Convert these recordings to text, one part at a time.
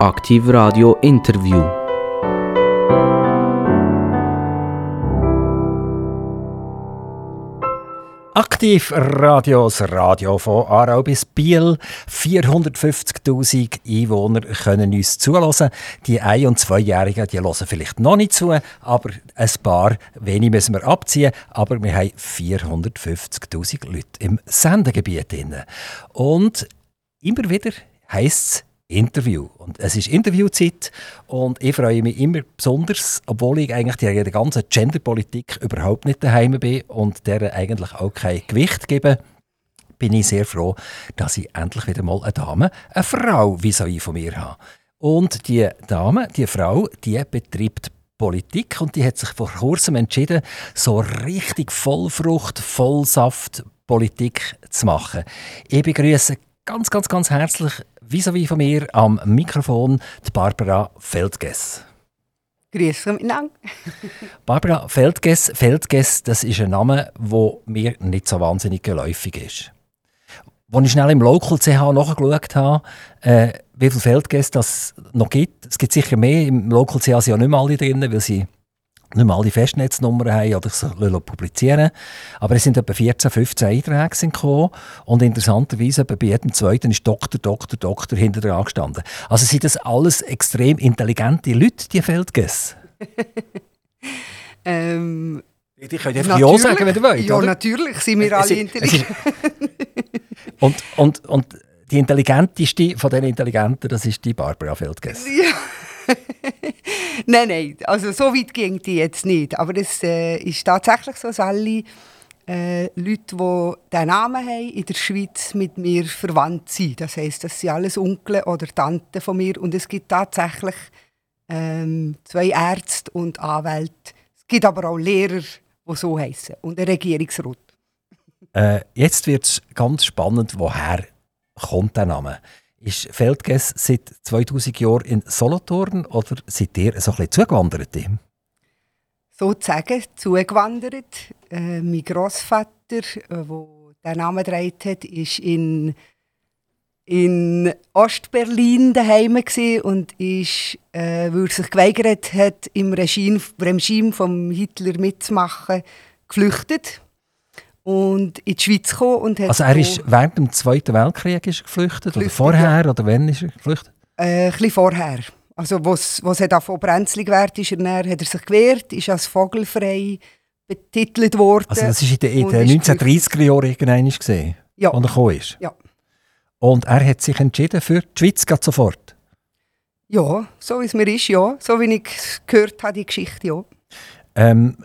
Aktiv Radio Interview. Aktiv Radio, das Radio von Aarau bis Biel. 450.000 Einwohner können uns zulassen. Die Ein- und Zweijährigen die hören vielleicht noch nicht zu, aber ein paar wenig müssen wir abziehen. Aber wir haben 450.000 Leute im Sendegebiet. Und immer wieder heisst es, Interview. Und es ist Interviewzeit und ich freue mich immer besonders, obwohl ich eigentlich der ganzen Genderpolitik überhaupt nicht daheim bin und der eigentlich auch kein Gewicht gebe, bin ich sehr froh, dass ich endlich wieder mal eine Dame, eine Frau wie so von mir habe. Und die Dame, die Frau, die betreibt Politik und die hat sich vor kurzem entschieden, so richtig Vollfrucht, Vollsaft Politik zu machen. Ich begrüße ganz, ganz, ganz herzlich vis-à-vis von mir am Mikrofon die Barbara Feldges. Grüß miteinander. Barbara Feldges, Feldges, das ist ein Name, der mir nicht so wahnsinnig geläufig ist. Als ich schnell im Local CH nachgeschaut habe, äh, wie viele Feldges das noch gibt, es gibt sicher mehr, im Local CH sind ja nicht mehr alle drin, weil sie nicht mehr alle Festnetznummern haben oder so publizieren Aber es sind etwa 14, 15 Einträge gekommen und interessanterweise bei jedem zweiten ist Doktor, Doktor, Doktor hinter dran gestanden. Also sind das alles extrem intelligente Leute, die Feldgäste? ähm, die können einfach Ja sagen, wenn ihr wollt, Ja, oder? natürlich sind wir alle intelligent. und, und, und die intelligenteste von den Intelligenten, das ist die Barbara Feldgäste. Ja. nein, nein, also so weit ging die jetzt nicht. Aber es äh, ist tatsächlich so, dass alle äh, Leute, die diesen Namen haben, in der Schweiz mit mir verwandt sind. Das heisst, das sind alles Onkel oder Tanten von mir. Und es gibt tatsächlich ähm, zwei Ärzte und Anwälte. Es gibt aber auch Lehrer, die so heißen und ein Regierungsrat. Äh, jetzt wird es ganz spannend, woher kommt der Name? Ist Feldges seit 2000 Jahren in Solothurn oder seid ihr so ein bisschen zugewandert? Sozusagen zugewandert. Äh, mein Großvater, der äh, den Namen trägt ist in, in Ostberlin daheim und ist, äh, weil er sich geweigert hat, im Regime, Regime von Hitler mitzumachen, geflüchtet und in die Schweiz gekommen. Und hat also er ist während dem Zweiten Weltkrieg ist geflüchtet, geflüchtet oder vorher ja. oder wann ist er geflüchtet? Äh, ein bisschen vorher. Also was was er von brenzlig wert ist, er dann, hat er sich gewehrt, ist als vogelfrei betitelt worden. Also das war in den, in den 1930er Jahren irgendwann gesehen, ja. er gekommen ist? Ja. Und er hat sich entschieden für die Schweiz geht sofort? Ja, so wie es mir ist, ja. So wie ich gehört habe, die Geschichte, ja. Ähm,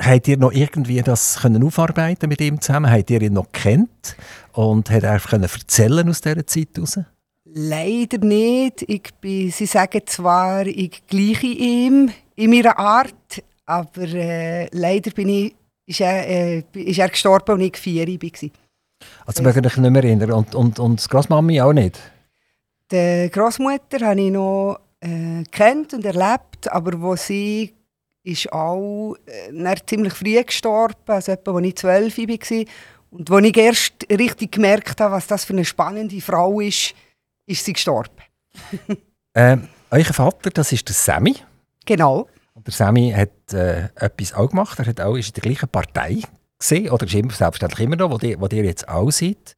Habt ihr noch irgendwie das können aufarbeiten mit ihm zusammen? Habt ihr ihn noch kennt und hat er können erzählen aus dieser Zeit heraus? Leider nicht. Ich bin, sie sagen zwar, ich gleiche ihm in meiner Art, aber äh, leider bin ich, ist, er, äh, ist er gestorben und ich vier war. Also mögen dich nicht mehr erinnern und, und, und die Großmami auch nicht? Die Großmutter habe ich noch äh, kennt und erlebt, aber wo sie ist auch äh, ziemlich früh gestorben, also etwa, als ich zwölf war. Und als ich erst richtig gemerkt habe, was das für eine spannende Frau ist, ist sie gestorben. ähm, euer Vater, das ist der Sammy. Genau. Und der Sammy hat äh, etwas auch gemacht. Er hat auch, ist in der gleichen Partei gesehen oder ist immer, selbstverständlich immer noch, wo ihr, wo ihr jetzt auch seid.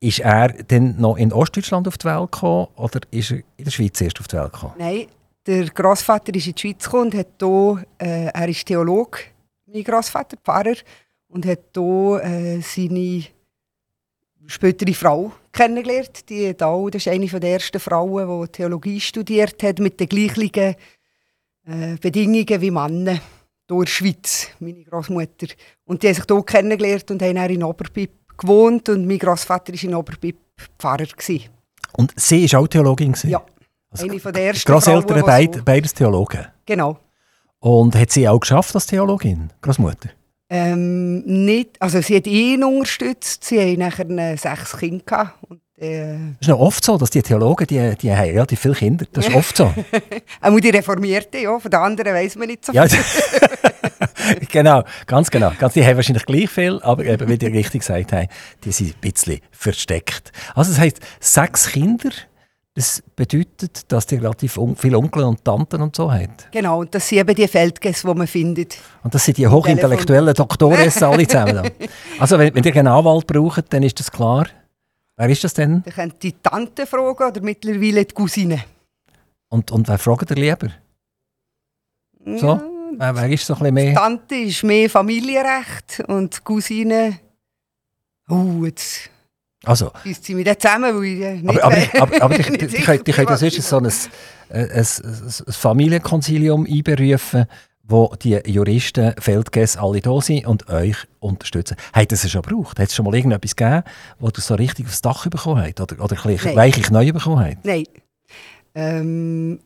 Ist er dann noch in Ostdeutschland auf die Welt gekommen oder ist er in der Schweiz erst auf die Welt gekommen? Nein, der Großvater ist in die Schweiz gekommen und hat hier, äh, er ist Theologe, mein Großvater, Pfarrer, und hat hier äh, seine spätere Frau kennengelernt. Die hat auch, das ist eine der ersten Frauen, die Theologie studiert hat, mit den gleichen äh, Bedingungen wie Männer hier in der Schweiz, meine Großmutter. Und die haben sich hier kennengelernt und haben in Oberpip gewohnt und mein Großvater war in Oberpip Pfarrer. Gewesen. Und sie war auch Theologin? Gewesen? Ja. Also Eine von der ersten Grosseltern, beid, beides Theologen. Genau. Und hat sie auch geschafft als Theologin, Großmutter? Ähm, nicht, also sie hat ihn unterstützt, sie haben nachher sechs Kinder gehabt. Und, äh, ist noch oft so, dass die Theologen, die, die haben relativ viele Kinder, das ist oft so. Auch die Reformierten, ja, von den anderen weiss man nicht so viel. Ja, genau, ganz genau. die haben wahrscheinlich gleich viel, aber eben, wie die richtig gesagt haben, die sind ein bisschen versteckt. Also das heisst, sechs Kinder Das bedeutet, dass ihr relativ un viele Onkel und Tanten und so habt. Genau, und das sind eben die Feldgäste, die man findet. Und das sind die hochintellektuellen Doktoren alle zusammen. Also wenn, wenn ihr einen Anwalt braucht, dann ist das klar. Wer ist das denn? Dann könnt die Tante fragen oder mittlerweile die Cousine. Und, und wer fragt ihr lieber? So? Ja, Wer, wer ist so ein bisschen die mehr? Tante ist mehr Familienrecht und die Cousine... Oh, jetzt Also, beißt sie dann zusammen, weil ich äh, nicht aber, aber, we- aber, aber können- die bin, können was das ist so ein, ein, ein, ein Familienkonzilium einberufen, wo die Juristen, Feldgäste alle da sind und euch unterstützen. Hat es schon gebraucht? Hat es schon mal irgendetwas gegeben, wo du so richtig aufs Dach bekommen hast? Oder, oder ein bisschen weiche Knie bekommen hast? Nein. Ähm,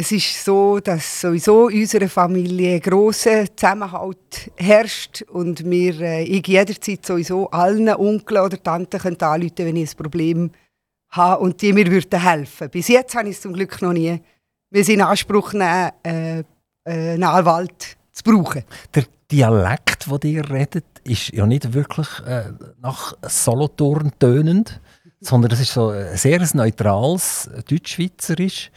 es ist so, dass sowieso in unserer Familie ein grosser Zusammenhalt herrscht und wir äh, ich jederzeit sowieso allen Onkeln oder Tanten anrufen wenn ich ein Problem habe und die mir würden helfen. Bis jetzt habe ich es zum Glück noch nie wir in Anspruch nehmen, äh, äh, einen Anwalt zu brauchen. Der Dialekt, den ihr redet, ist ja nicht wirklich äh, nach Solothurn tönend, sondern das ist so ein sehr neutrales Deutschschweizerisch.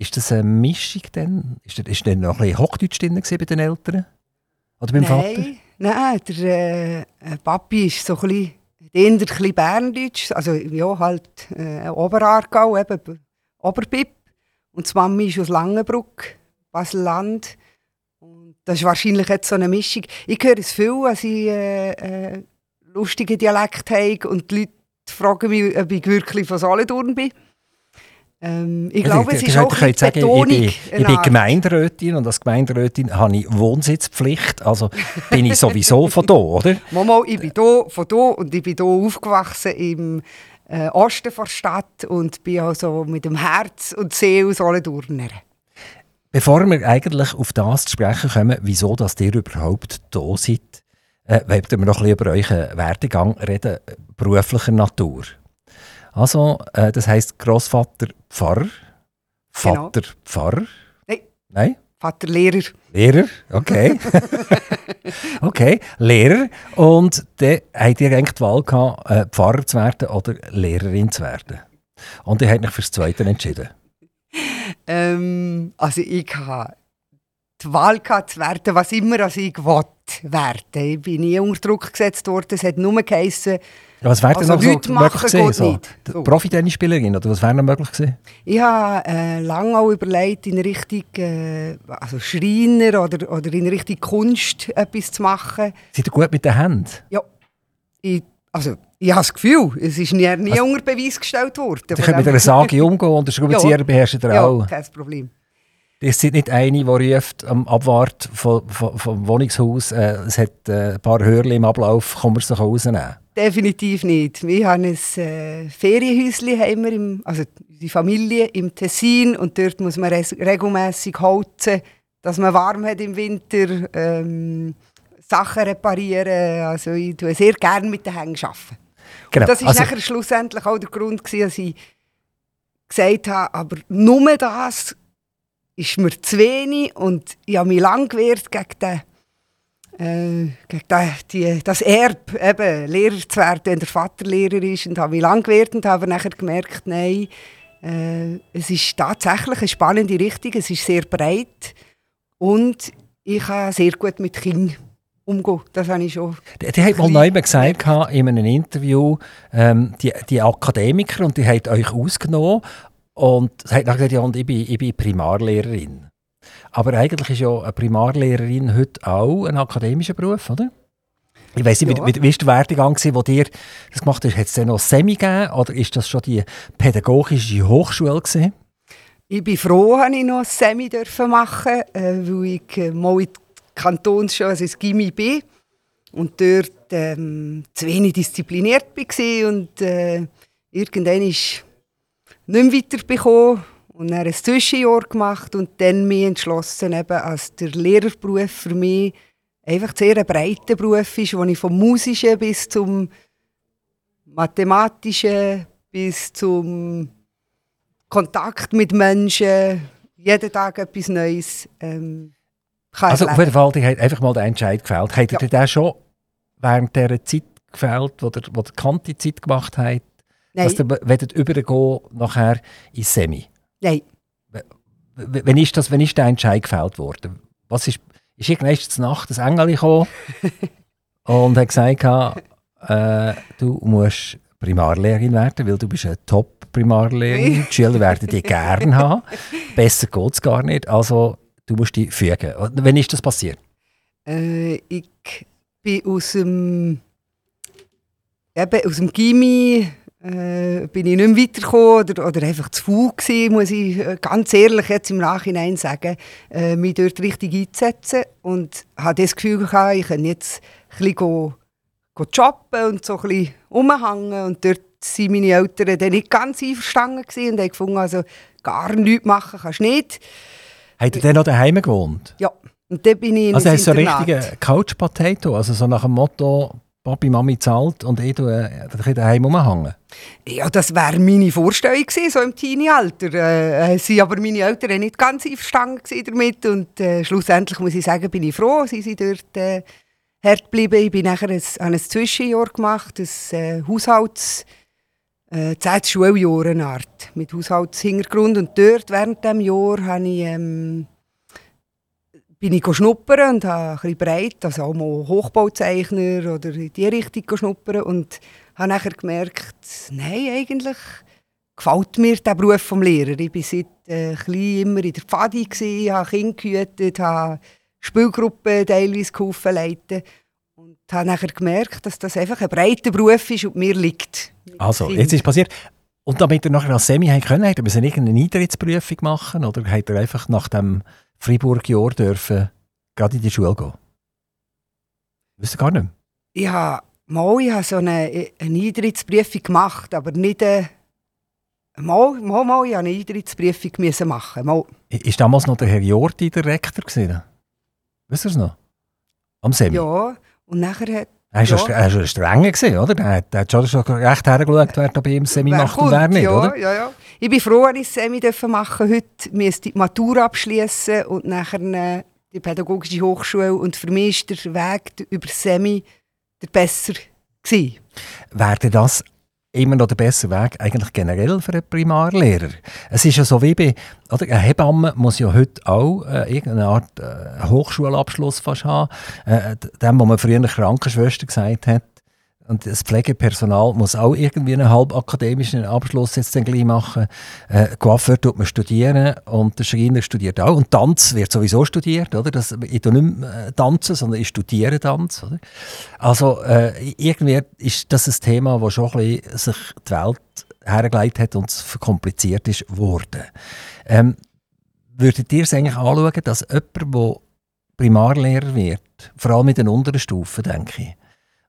Ist das eine Mischung denn? Ist da, ist da noch ein bisschen Hochdeutsch drin bei den Eltern? Oder beim Vater? Nein, nein der äh, äh, Papi ist so ein bisschen, ein bisschen Berndeutsch, also ja, halt äh, Oberaargau, eben Oberpip. Und die Mami ist aus Langenbruck, Basel-Land. Und das ist wahrscheinlich jetzt so eine Mischung. Ich höre es viel, als ich äh, äh, lustige Dialekt habe und die Leute fragen mich, ob ich wirklich von Solothurn bin. Ähm, ich glaube, es ist auch ein ich bisschen sagen, Betonung. ich bin, ich eine bin. Gemeinderätin und als Gemeinderätin habe ich Wohnsitzpflicht, also bin ich sowieso von da, oder? Mama, ich bin hier, von hier und ich bin hier aufgewachsen im äh, Osten der Stadt und bin also mit dem Herz und Seele Solothurner. Bevor wir eigentlich auf das zu sprechen kommen, wieso dass ihr überhaupt da seid, äh, wollen wir noch ein bisschen über euren Werdegang reden, beruflicher Natur. Also, äh, das heisst Großvater Pfarrer, Genau. Vater Pfarrer. Nein. Nein? Vater Lehrer. Lehrer, okay. okay, Lehrer. Und dann habt ihr eigentlich die Wahl gehabt, äh, Pfarrer zu werden oder Lehrerin zu werden. Und ihr habt euch fürs Zweite entschieden. Ähm, also ich hatte die Wahl gehabt, zu werden, was immer als ich wollte werden. Ich bin nie unter Druck gesetzt worden. Es hat nur geheissen, Ja, was wäre Also denn noch so möglich gewesen? So? So. Profi-Tennisspielerin, oder was wäre noch möglich gewesen? ich habe äh, lange auch überlegt, in Richtung äh, also Schreiner oder, oder in Richtung Kunst etwas zu machen. Seid ihr gut mit den Händen? Ja, ich, also, ich habe das Gefühl, es ist nie, nie Also- unter Beweis gestellt worden. Ihr könnt mit einer Sage umgehen und den Schraubenzieher Ja. beherrscht ihr Ja, auch. kein Problem. Ihr seid nicht eine, die ruft am Abwart vom, vom, vom Wohnungshaus, äh, es hat äh, ein paar Hörli im Ablauf, kann man es doch rausnehmen. Definitiv nicht. Wir haben ein äh, Ferienhäuschen haben wir im, also die Familie im Tessin und dort muss man regelmäßig holzen, dass man warm hat im Winter, ähm, Sachen reparieren. Also ich tue sehr gerne mit den arbeiten. Genau. Das war also, nachher schlussendlich auch der Grund, gewesen, dass ich gesagt habe, aber nur das ist mir zu wenig und ich habe mich lange gewehrt gegen, den, äh, die, das Erb, eben Lehrer zu werden, wenn der Vater Lehrer ist und habe mich lange gewehrt und habe nachher gemerkt, nein, äh, es ist tatsächlich eine spannende Richtung, es ist sehr breit und ich kann sehr gut mit Kindern umgehen, das habe ich schon die, die hat mal neu gesagt gehabt in einem Interview, ähm, die, die Akademiker, und die hat euch ausgenommen und hat gesagt, ja, und ich bin, ich bin Primarlehrerin. Aber eigentlich ist ja eine Primarlehrerin heute auch ein akademischer Beruf, oder? Ich weiss nicht, Ja. wie, wie, wie ist der Werdegang, gewesen, wo dir das gemacht hast? Hat es denn noch Semi gegeben oder ist das schon die pädagogische Hochschule gewesen? Ich bin froh, dass ich noch Semi dürfen machen äh, weil ich äh, mal in Kantonsschule, also ins Gimmi bin und dort ähm, zu wenig diszipliniert war und äh, irgendwann ist nicht mehr weiterbekommen und dann ein Zwischenjahr gemacht und dann mich entschlossen, eben, als der Lehrerberuf für mich einfach sehr ein breiter Beruf ist, wo ich vom Musischen bis zum Mathematischen bis zum Kontakt mit Menschen, jeden Tag etwas Neues ähm, kann Also auf erleben. jeden Fall, die hat einfach mal den Entscheid gefällt. Ihr Ja. den schon während dieser Zeit gefällt, wo der, wo der Kanti Zeit gemacht hat, Nein. Dass ihr wollt übergehen nachher ins Semi. Nein. W- Wann ist, das, wann ist der Entscheid gefällt worden? Was ist, ist irgendwann Nacht ein Engel gekommen und hat gesagt, äh, du musst Primarlehrerin werden, weil du bist eine Top-Primarlehrerin. Die Schüler werden dich gerne haben. Besser geht es gar nicht. Also, du musst dich fügen. Wann ist das passiert? Äh, ich bin aus dem, eben aus dem Gimmi äh, bin ich nicht mehr weitergekommen oder, oder einfach zu faul gewesen, muss ich äh, ganz ehrlich jetzt im Nachhinein sagen, äh, mich dort richtig einzusetzen und hatte das Gefühl gehabt, ich kann jetzt ein bisschen go, go shoppen und so ein bisschen rumhängen und dort waren meine Eltern dann nicht ganz einverstanden gewesen und haben gefunden, also gar nichts machen kannst du nicht. Habt ihr dann noch daheim gewohnt? Ja, und dann bin ich in Also hast du so richtige Couch Potato, also so nach dem Motto Papi, Mami zahlt und ich äh, daheim rumhängen. Ja, das wäre meine Vorstellung gewesen, so im Teenie-Alter. Äh, äh, sie aber meine Eltern nicht ganz einverstanden damit und äh, schlussendlich muss ich sagen, bin ich froh, sie sind dort äh, hart geblieben. Ich bin nachher ein, ein Zwischenjahr gemacht, ein äh, Haushalts äh, zehntes Schuljahr eine Art, mit Haushaltshintergrund und dort während dem Jahr habe ich ähm, bin ich schnuppern und habe ein bisschen breit, also auch mal Hochbauzeichner oder in die Richtung schnuppern und habe nachher gemerkt, nein, eigentlich gefällt mir der Beruf vom Lehrer. Ich war seit äh, klein immer in der Pfadi, gewesen, habe Kinder gehütet, habe Spielgruppen teilweise geholfen leiten und habe nachher gemerkt, dass das einfach ein breiter Beruf ist und mir liegt. Also, Kindern. jetzt ist passiert. Und damit ihr nachher als Semi haben können, habt ihr müssen irgendeine Eintrittsprüfung machen oder habt ihr einfach nach dem Freiburg-Jahr dürfen gerade in die Schule gehen? Wisst ihr gar nicht mehr? Ich habe mal ich habe so eine, eine Eintrittsprüfung gemacht, aber nicht eine... Mal, mal, mal, ich eine Eintrittsprüfung müssen machen. Mal. Ist damals noch der Herr Jordi der Rektor gewesen? Wisst ihr es noch? Am Semi? Ja, und nachher hat... Er war ja. ja. er war streng, gewesen, oder? Der hat, schon, schon recht hergeschaut, wer da bei ihm Semi Wer macht und kommt, wer nicht, ja, oder? Ja, ja. Ich bin froh, dass ich Semi machen Heute müsste ich die Matur abschließen und nachher äh, die Pädagogische Hochschule. Und für mich war der Weg über das Semi der besser. Gewesen. Wäre das immer noch der bessere Weg eigentlich generell für einen Primarlehrer? Es ist ja so wie bei, oder, eine Hebamme muss ja heute auch äh, irgendeine Art äh, Hochschulabschluss fast haben. Äh, dem, wo man früher eine Krankenschwester gesagt hat, und das Pflegepersonal muss auch irgendwie einen halbakademischen Abschluss jetzt dann gleich machen. Äh, Coiffeur tut man studieren und der Schreiner studiert auch. Und Tanz wird sowieso studiert, oder? Das, ich tue nicht mehr äh, tanzen, sondern ich studiere Tanz, oder? Also äh, irgendwie ist das ein Thema, das schon ein bisschen sich die Welt hergelegt hat und es verkompliziert ist worden. Ähm, würdet ihr es eigentlich anschauen, dass jemand, der Primarlehrer wird, vor allem in den unteren Stufen, denke ich,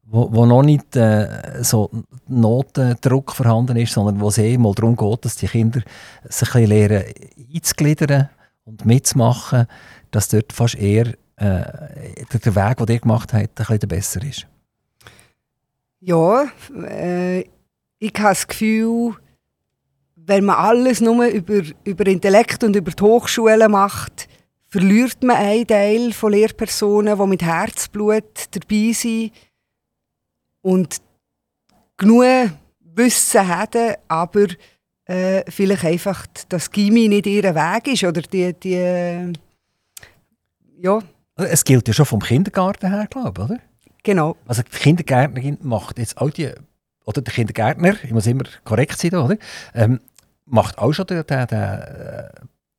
wo, wo noch nicht äh, so Notendruck vorhanden ist, sondern wo es eh mal darum geht, dass die Kinder sich ein lernen einzugliedern und mitzumachen, dass dort fast eher äh, der, Weg, den ihr gemacht habt, ein bisschen besser ist. Ja, äh, ich habe das Gefühl, wenn man alles nur über, über Intellekt und über die Hochschulen macht, verliert man einen Teil von Lehrpersonen, die mit Herzblut dabei sind und genug Wissen haben, aber äh, vielleicht einfach das Gimmi nicht ihr Weg ist oder die, die äh, ja, Es gilt ja schon vom Kindergarten her, glaube ich, oder? genau. Also die Kindergärtnerin macht jetzt auch die, oder der Kindergärtner, ich muss immer korrekt sein, oder? Ähm, macht auch schon den, den, den äh,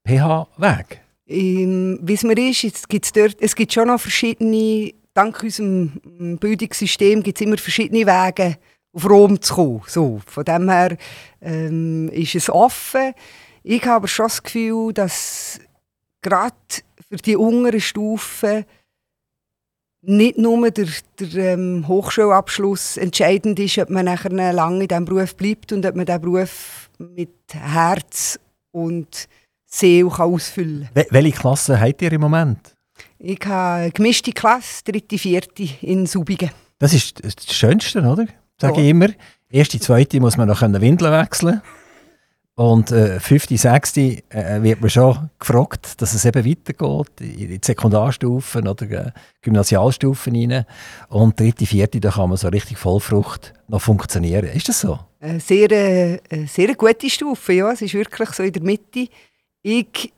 PH-Weg. Wie es mir ist, jetzt gibt's dort, es gibt schon noch verschiedene, dank unserem mm, Bildungssystem gibt es immer verschiedene Wege, auf Rom zu kommen. So, von dem her ähm, ist es offen. Ich habe schon das Gefühl, dass gerade für die unteren Stufen nicht nur der, der ähm, Hochschulabschluss entscheidend ist, ob man nachher lange in diesem Beruf bleibt und ob man diesen Beruf mit Herz und Seele ausfüllen kann. Wel welche Klasse habt ihr im Moment? Ich habe gemischte Klasse, dritte, vierte in Subigen. Das ist das Schönste, oder? Sage Ja. ich immer. Erste, zweite muss man noch Windeln wechseln Und äh, 50, 6. Äh, wird man schon gefragt, dass es eben weitergeht, in die Sekundarstufen oder äh, Gymnasialstufen rein. Und dritte, vierte, da kann man so richtig Vollfrucht noch funktionieren. Ist das so? Eine sehr, äh, sehr gute Stufe, ja. Es ist wirklich so in der Mitte. Ich,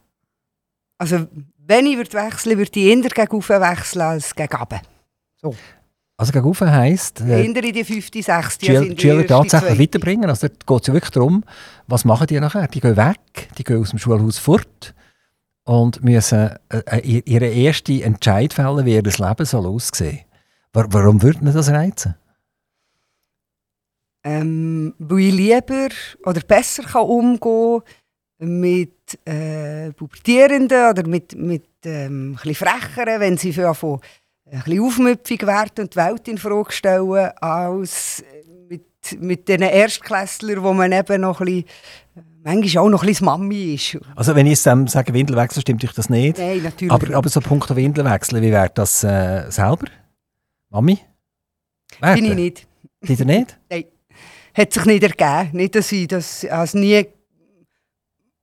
also, wenn ich würde wechseln würde, ich eher gegen oben wechseln als gegen runter. So. Also gegen oben heisst... Äh, in die 50, 60 die Schüler tatsächlich weiterbringen. Also dort geht es wirklich darum, was machen die nachher? Die gehen weg, die gehen aus dem Schulhaus fort und müssen äh, äh ihre erste Entscheid fällen, wie ihr Leben soll aussehen soll. Warum würde man das reizen? Ähm, weil ich lieber oder besser kann umgehen mit äh, Pubertierenden oder mit, mit ähm, frecheren, wenn sie von ein bisschen aufmüpfig werden und die Welt in Frage stellen, als mit, mit den Erstklässlern, wo man eben noch ein bisschen, manchmal auch noch ein bisschen Mami ist. Also wenn ich ähm, sage Windelwechsel, stimmt euch das nicht? Nein, natürlich Aber, aber so Punkt Windelwechsel, wie wäre das äh, selber? Mami? Werden? Bin ich nicht. Seid nicht? Nein. Hat sich nicht ergeben. Nicht, dass ich das also nie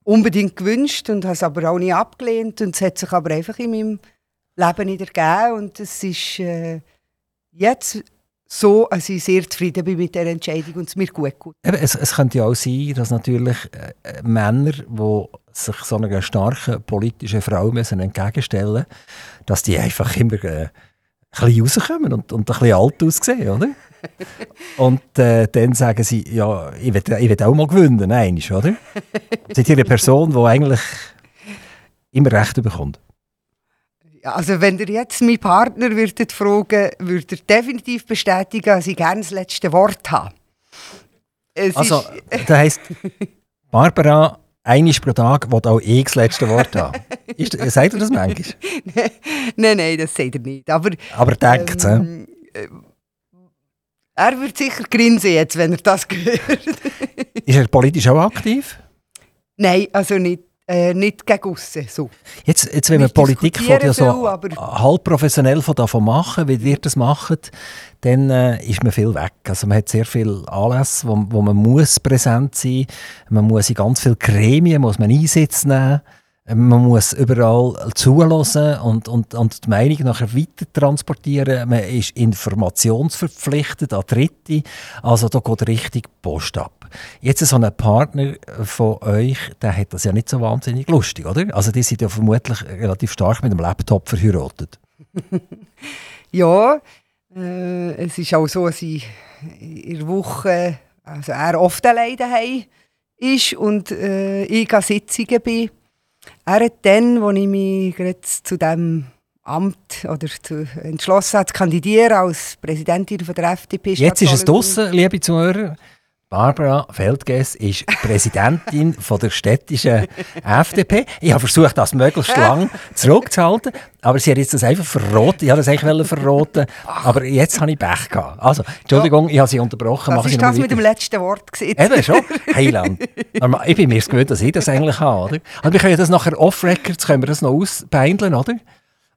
unbedingt gewünscht und habe es aber auch nie abgelehnt. Und es hat sich aber einfach in meinem Leben nicht ergeben. Und es ist äh, jetzt so, dass ich sehr zufrieden bin mit der Entscheidung und es mir gut geht. Es, es könnte ja auch sein, dass natürlich äh, Männer, die sich so einer starken politischen Frau müssen entgegenstellen dass die einfach immer äh, ein bisschen rauskommen und, und ein bisschen alt aussehen, oder? Und äh, dann sagen sie, ja, ich will, ich will auch mal gewinnen, einmal, oder? Seid ihr eine Person, die eigentlich immer Recht bekommt? Also wenn ihr jetzt meinen Partner würdet fragen, würde er definitiv bestätigen, dass ich gerne das letzte Wort habe. Es also, das heisst, Barbara, einmal pro Tag will auch ich das letzte Wort haben. Ist, sagt er das manchmal? nein, nein, das sagt er nicht. Aber, Aber denkt ähm, äh, Er wird sicher grinsen jetzt, wenn er das hört. ist er politisch auch aktiv? Nein, also nicht äh, nicht gegen aussen, so. Jetzt, jetzt wenn wir Politik von ja so halb professionell von davon machen, wie ihr das macht, dann äh, ist man viel weg. Also man hat sehr viele Anlässe, wo, wo man muss präsent sein muss. Man muss in ganz viele Gremien muss man Einsitz nehmen man muss überall zulassen und, und, und die Meinung nachher weiter transportieren. Man ist informationsverpflichtet an Dritte. Also da geht richtig Post ab. Jetzt so ein Partner von euch, der hat das ja nicht so wahnsinnig lustig, oder? Also die sind ja vermutlich relativ stark mit dem Laptop verheiratet. ja, äh, es ist auch so, dass ich in der Woche, also er oft alleine ist und äh, ich an Sitzungen bin er hat dann, als ich mich zu diesem Amt oder zu entschlossen habe, zu kandidieren als Präsidentin von der FDP. Jetzt ist es draussen, liebe Zuhörer. Barbara Feldges ist Präsidentin von der städtischen FDP. Ich habe versucht, das möglichst lang zurückzuhalten, aber sie hat jetzt das einfach verroten. Ich wollte das eigentlich verroten, aber jetzt habe ich Pech gehabt. Also, Entschuldigung, ich habe sie unterbrochen. Das ist das mit dem letzten Wort gesehen. Eben schon, Heiland. Ich bin mir gewöhnt, dass ich das eigentlich habe, oder? Aber wir können das nachher off-records, können wir das noch ausbeindeln, oder?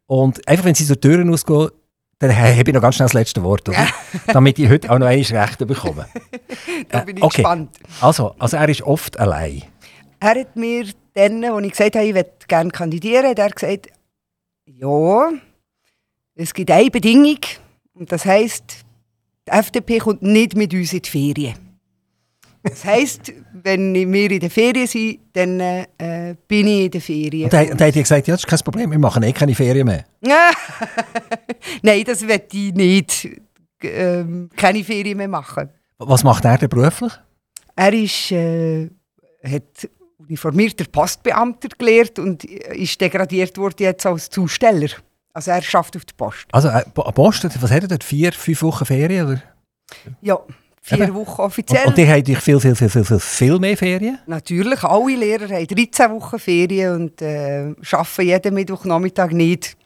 Und einfach, wenn sie zur Türen ausgehen, dann habe ich noch ganz schnell das letzte Wort, oder? damit ich heute auch noch einmal Recht bekomme. da bin ich äh, okay. gespannt. Also, also er ist oft allein. Er hat mir dann, als ich gesagt habe, ich würde gerne kandidieren, hat er gesagt, ja, es gibt eine Bedingung und das heisst, die FDP kommt nicht mit uns in die Ferien. Das heisst, wenn wir in der Ferien sind, dann äh, bin ich in der Ferien. Und da, hat er gesagt, ja, das ist kein Problem, wir machen eh keine Ferien mehr. Nein, das wird ich nicht. Ähm, keine Ferien mehr machen. Was macht er denn beruflich? Er ist, äh, hat uniformierter Postbeamter gelehrt und ist degradiert worden jetzt als Zusteller. Also er schafft auf der Post. Also äh, Post, was hat er dort? Vier, fünf Wochen Ferien? Oder? Ja. Vier Eben. Wochen offiziell. Und, die haben viel, viel, viel, viel, viel, viel mehr Ferien? Natürlich, alle Lehrer haben 13 Wochen Ferien und äh, arbeiten jeden Mittwochnachmittag nicht.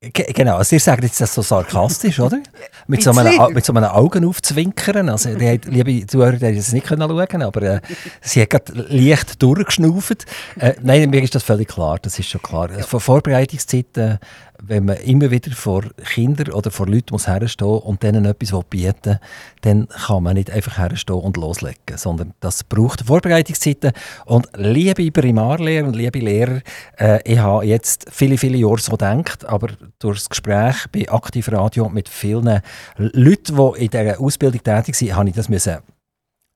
Genau, also ihr sagt jetzt das so sarkastisch, oder? Mit so, einem, mit so einem Augen aufzwinkern. Also, die hat, liebe Zuhörer, die es nicht können schauen aber äh, sie hat gerade leicht durchgeschnauft. Äh, nein, mir ist das völlig klar, das ist schon klar. Ja. Vor Vorbereitungszeiten wenn man immer wieder vor Kindern oder vor Leuten muss herstehen und denen etwas bieten will, dann kann man nicht einfach herstehen und loslegen, sondern das braucht Vorbereitungszeiten. Und liebe Primarlehrer und liebe Lehrer, äh, ich habe jetzt viele, viele Jahre so gedacht, aber durch das Gespräch bei Aktivradio mit vielen Leuten, die in dieser Ausbildung tätig sind, habe ich das müssen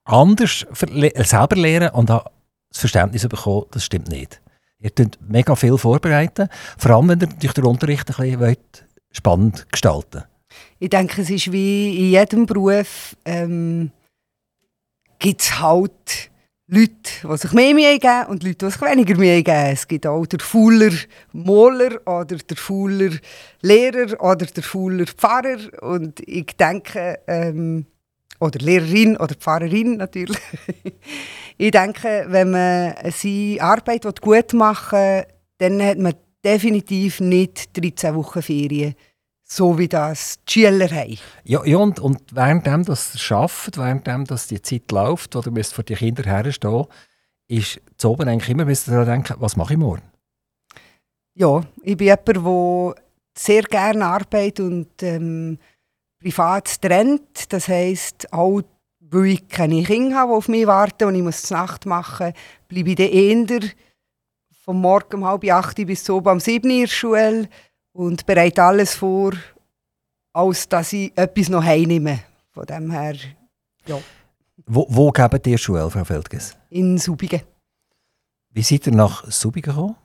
anders selber lernen und habe das Verständnis bekommen, das stimmt nicht. Ihr könnt mega viel vorbereiten, vor allem wenn ihr den Unterricht ein bisschen wollt, spannend gestalten Ich denke, es ist wie in jedem Beruf, ähm, gibt es halt Leute, die sich mehr Mühe geben und Leute, die sich weniger Mühe geben. Es gibt auch den fauler Moller oder der fauler Lehrer oder der fauler Pfarrer. Und ich denke, ähm, oder Lehrerin oder Pfarrerin natürlich. ich denke, wenn man seine Arbeit gut machen will, dann hat man definitiv nicht 13 Wochen Ferien, so wie das die Schüler haben. Ja, ja und, und währenddem das schafft, währenddem das die Zeit läuft, oder müsst vor die Kinder herstehen, ist zu oben eigentlich immer daran denken, was mache ich morgen? Ja, ich bin jemand, der sehr gerne arbeitet und ähm, privat trennt. Das heisst, auch weil ich keine Kinder habe, die auf mich warten und ich muss die Nacht machen, bleibe ich dann eher vom Morgen um halb acht bis so um sieben in der Schule und bereite alles vor, als dass ich etwas noch heimnehme. Von dem her, ja. Wo, wo geben die Schule, Frau Feldges? In Subigen. Wie seid ihr nach Subigen gekommen?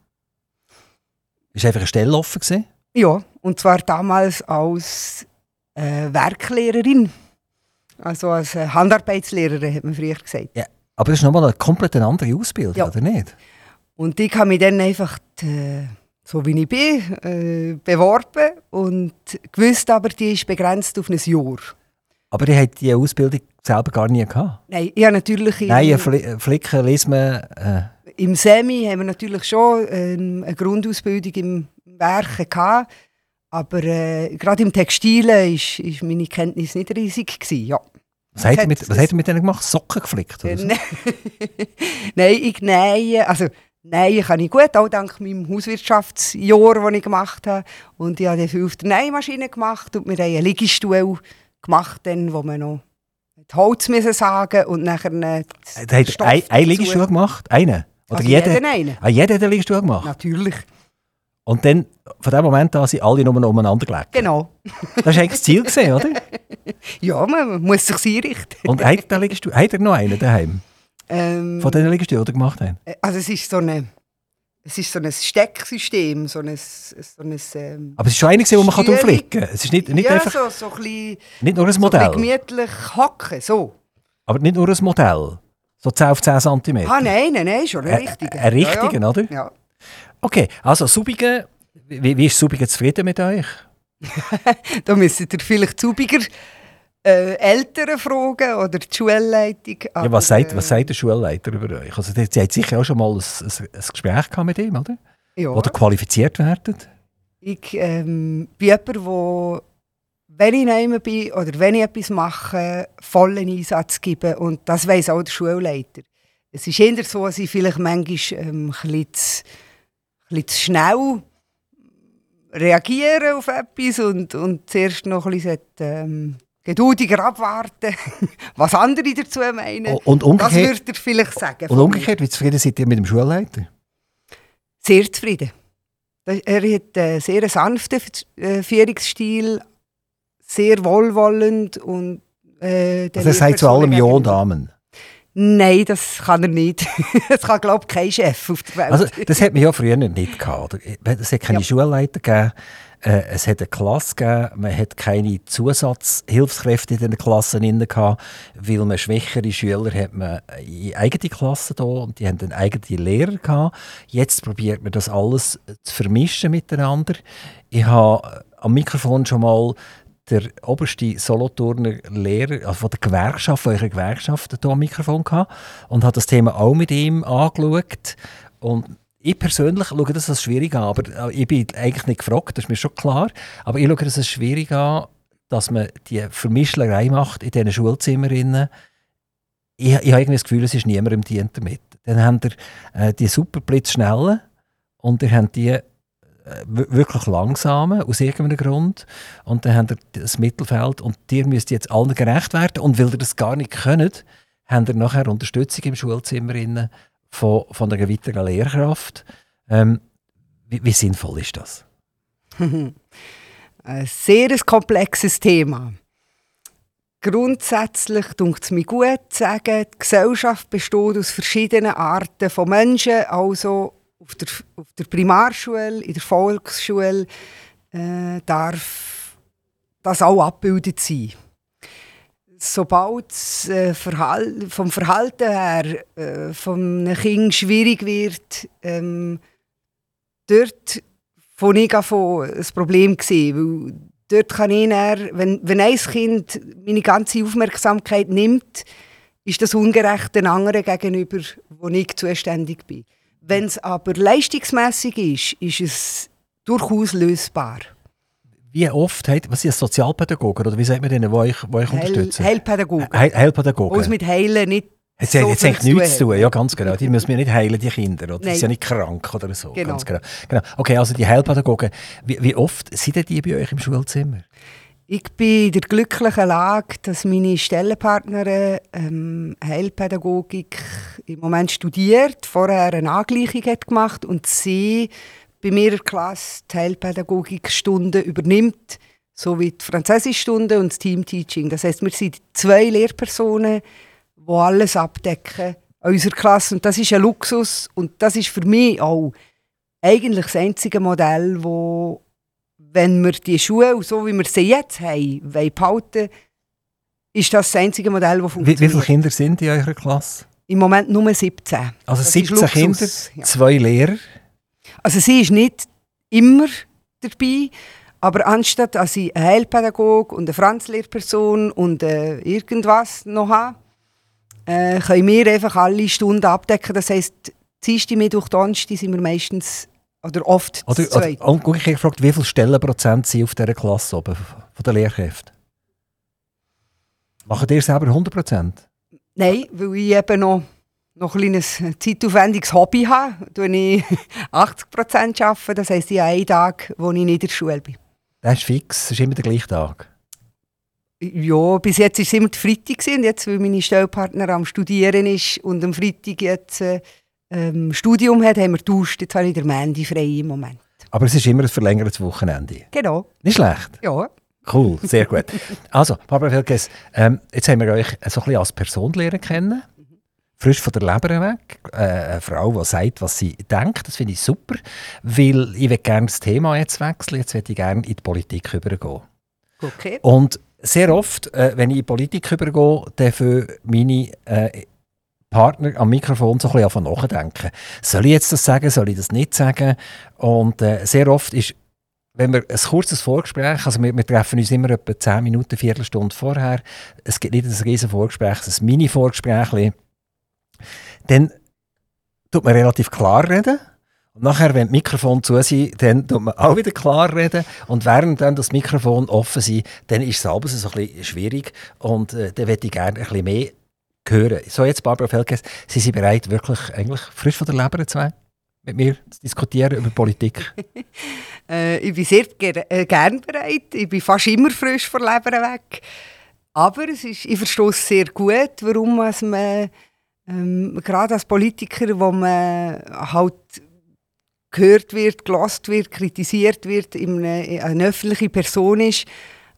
Ist einfach eine Stelle offen gewesen? Ja, und zwar damals als äh, Werklehrerin. Also als äh, Handarbeitslehrerin, hat man früher gesagt. Ja, aber das ist nochmal eine komplett andere Ausbildung, ja. oder nicht? Und ich habe mich dann einfach, die, so wie ich bin, äh, beworben und gewusst aber, die ist begrenzt auf ein Jahr. Aber die hat diese Ausbildung selber gar nie gehabt? Nein, ich habe natürlich... Nein, Fl Flicken liest man... Äh. Im Semi haben wir natürlich schon ähm, eine Grundausbildung im Werken gehabt. Aber äh, gerade im Textilen ist, ist meine Kenntnis nicht riesig gewesen, ja. Was hat, mit, was hat er mit denen gemacht? Socken geflickt? Oder so? Nein, ich nähe, also nähen kann ich gut, auch dank meinem Hauswirtschaftsjahr, das ich gemacht habe. Und ich habe viel auf der Nähmaschine gemacht und wir haben einen Liegestuhl gemacht, dann, wo man noch Holz müssen sagen und nachher äh, Du hast einen Liegestuhl gemacht? Einen? Oder also jeder, jeder einen? Ah, jeder hat einen Liegestuhl gemacht? Natürlich. Und dann, von dem Moment an, sind alle nur umeinander gelegt. Genau. Das war eigentlich das Ziel, gewesen, oder? ja, man muss sich einrichten. Und hat er, hat er noch einen daheim? Ähm, Von diesen Liegestühlen, die gemacht haben? Äh, also es ist so eine... Es ist so ein Stecksystem, so ein... So ein ähm, Aber es ist schon einiges, wo man kann drauflegen kann. Es ist nicht, nicht ja, einfach... So, so ein bisschen, nicht nur ein Modell. So ein gemütlich hacken, so. Aber nicht nur ein Modell. So 10 auf 10 cm. Ah nein, nein, nein, schon ein richtiger. Ein richtiger, ja, ja. oder? Ja. Okay, also Subigen, wie, wie ist Subigen zufrieden mit euch? da müsstet ihr vielleicht Subiger äh, Eltern fragen oder die Schulleitung. ja, was, sagt, was sagt der Schulleiter über euch? Also, sie hat sicher auch schon mal ein, ein, ein Gespräch mit ihm, oder? Ja. Oder qualifiziert werden? Ich ähm, bin jemand, der, wenn ich neu bin oder wenn ich etwas mache, vollen Einsatz gebe. Und das weiß auch der Schulleiter. Es ist eher so, dass ich vielleicht manchmal ähm, ein bisschen zu bisschen zu schnell reagieren auf etwas und, und zuerst noch ein bisschen ähm, geduldiger abwarten, was andere dazu meinen. Und umgekehrt, das würde er vielleicht sagen. Und umgekehrt, wie zufrieden seid ihr mit dem Schulleiter? Sehr zufrieden. Er hat einen sehr sanften äh, Führungsstil, sehr wohlwollend und äh, also er sagt zu allem Ja und Amen. Nein, das kann er nicht. das kann, glaube ich, kein Chef auf der Welt. Also, das hat man ja früher nicht gehabt. Es hat keine ja. Schulleiter gegeben. Äh, es hat eine Klasse gegeben, man hat keine Zusatzhilfskräfte in den Klassen gehabt, weil man schwächere Schüler hat man in eigene Klassen da und die haben dann eigene Lehrer gehabt. Jetzt probiert man das alles zu vermischen miteinander. Ich habe am Mikrofon schon mal der oberste Solothurner Lehrer, also von der Gewerkschaft, von eurer Gewerkschaft, hier am Mikrofon gehabt und hat das Thema auch mit ihm angeschaut. Und ich persönlich schaue das als schwierig an, aber äh, ich bin eigentlich nicht gefragt, das ist mir schon klar. Aber ich schaue das als schwierig an, dass man die Vermischlerei macht in diesen Schulzimmern. Ich, ich habe irgendwie das Gefühl, es ist niemandem dient damit. Dann haben wir äh, die super blitzschnellen und dann haben die wirklich langsamen, aus irgendeinem Grund. Und dann haben wir das Mittelfeld und dir müsst jetzt allen gerecht werden. Und weil ihr das gar nicht könnt, haben wir nachher Unterstützung im Schulzimmer von, von einer weiteren Lehrkraft. Ähm, wie, wie, sinnvoll ist das? Ein sehr komplexes Thema. Grundsätzlich dunkt es mir gut zu sagen, die Gesellschaft besteht aus verschiedenen Arten von Menschen, also auf der, auf der Primarschule, in der Volksschule äh, darf das auch abgebildet sein sobald es äh, Verhal vom Verhalten her äh, einem Kind schwierig wird, ähm, dort von ich von ein Problem gesehen, dort kann ich dann, wenn, wenn ein Kind meine ganze Aufmerksamkeit nimmt, ist das ungerecht den anderen gegenüber, wo ich zuständig bin. Wenn es aber leistungsmässig ist, ist es durchaus lösbar. Wie oft hat, was sind Sozialpädagogen oder wie sagt man denen, die euch, die euch Heil, unterstützen? Heilpädagogen. Heil, Heilpädagogen. Was mit Heilen nicht Jetzt so hat eigentlich nichts zu tun, ja ganz genau. Die müssen wir nicht heilen, die Kinder. Oder? Die sind ja nicht krank oder so. Genau. Ganz genau. genau. Okay, also die Heilpädagogen, wie, wie oft sind die bei euch im Schulzimmer? Ich bin in der glücklichen Lage, dass meine Stellenpartnerin ähm, Heilpädagogik im Moment studiert, vorher eine Angleichung hat gemacht und sie bei mir in Klasse die Heilpädagogikstunden übernimmt, sowie die Französischstunde und das Teamteaching. Das heißt, wir sind zwei Lehrpersonen, die alles abdecken an unserer Klasse. Und das ist ein Luxus und das ist für mich auch eigentlich das einzige Modell, wo, wenn wir die Schuhe, so wie wir sie jetzt haben, behalten ist das das einzige Modell, das funktioniert. Wie, wie viele Kinder sind in eurer Klasse? Im Moment nur 17. Also das 17 Kinder, ja. zwei Lehrer? Also sie ist nicht immer dabei, aber anstatt dass ich einen Heilpädagog und eine Franzlehrperson und äh, irgendwas noch habe, äh, können wir einfach alle Stunden abdecken. Das heisst, Dienstag, Mittwoch, Donnerstag sind wir meistens oder oft oder, zu zweit. Und ich gefragt, wie viele Stellenprozent sind auf dieser Klasse oben von den Lehrkräften? Machen ihr selber 100 Prozent? Nein, weil ich eben noch noch ein kleines zeitaufwendiges Hobby habe, arbeite ich 80 Prozent. Das heisst, ich habe einen Tag, wo ich nicht in der Schule bin. Das ist fix, das ist immer der gleiche Tag? Ja, bis jetzt war es immer der Freitag. Und jetzt, weil meine Stellpartner am Studieren ist und am Freitag jetzt äh, ähm, Studium hat, haben wir getauscht. Jetzt habe ich den Mandy frei im Moment. Aber es ist immer ein verlängertes Wochenende? Genau. Nicht schlecht? Ja. Cool, sehr gut. also, Barbara Felges, ähm, jetzt haben wir euch so ein bisschen als Person lernen kennen frisch von der Leber weg. Äh, eine Frau, die sagt, was sie denkt. Das finde ich super, weil ich gerne das Thema jetzt wechseln. Jetzt würde ich gerne in die Politik übergehen. Okay. Und sehr oft, äh, wenn ich in die Politik übergehe, dann für meine äh, Partner am Mikrofon so ein bisschen nachdenken. Soll ich jetzt das sagen? Soll ich das nicht sagen? Und äh, sehr oft ist wenn wir ein kurzes Vorgespräch, also wir, wir, treffen uns immer etwa 10 Minuten, Viertelstunde vorher. Es gibt nicht ein riesiges Vorgespräch, ein Mini-Vorgespräch dann tut man relativ klar reden. Und nachher, wenn das Mikrofon zu sind, dann tut man auch wieder klar reden. Und während dann das Mikrofon offen ist, dann ist es abends so ein bisschen schwierig. Und äh, dann würde ich gerne ein bisschen mehr hören. So, jetzt Barbara Felkes, sind Sie bereit, wirklich eigentlich frisch von der Leber zu sein? mit mir zu diskutieren über Politik? äh, ich bin sehr ger äh, gern bereit. Ich bin fast immer frisch von Leber weg. Aber es ist, ich verstehe sehr gut, warum man ähm, gerade als Politiker, wo man halt gehört wird, gelost wird, kritisiert wird, eine, eine öffentliche Person ist,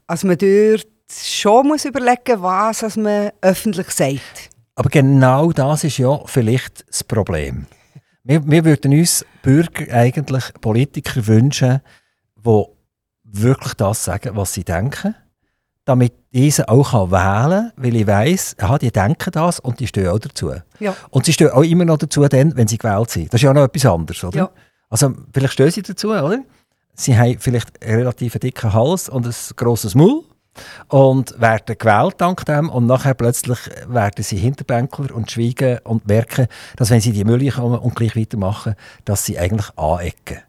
als man dort schon muss überlegen was als man öffentlich sagt. Aber genau das ist ja vielleicht das Problem. Wir, wir würden uns Bürger eigentlich Politiker wünschen, die wirklich das sagen, was sie denken damit diese auch wählen kann, weil ich weiss, aha, die denken das und die stehen auch dazu. Ja. Und sie stehen auch immer noch dazu, dann, wenn sie gewählt sind. Das ist ja noch etwas anderes, oder? Ja. Also vielleicht stehen sie dazu, oder? Sie haben vielleicht einen relativ dicken Hals und ein grosses Maul. Und werden gewählt dank dem und nachher plötzlich werden sie Hinterbänkler und schweigen und merken, dass wenn sie die Mülle kommen und gleich weitermachen, dass sie eigentlich anecken.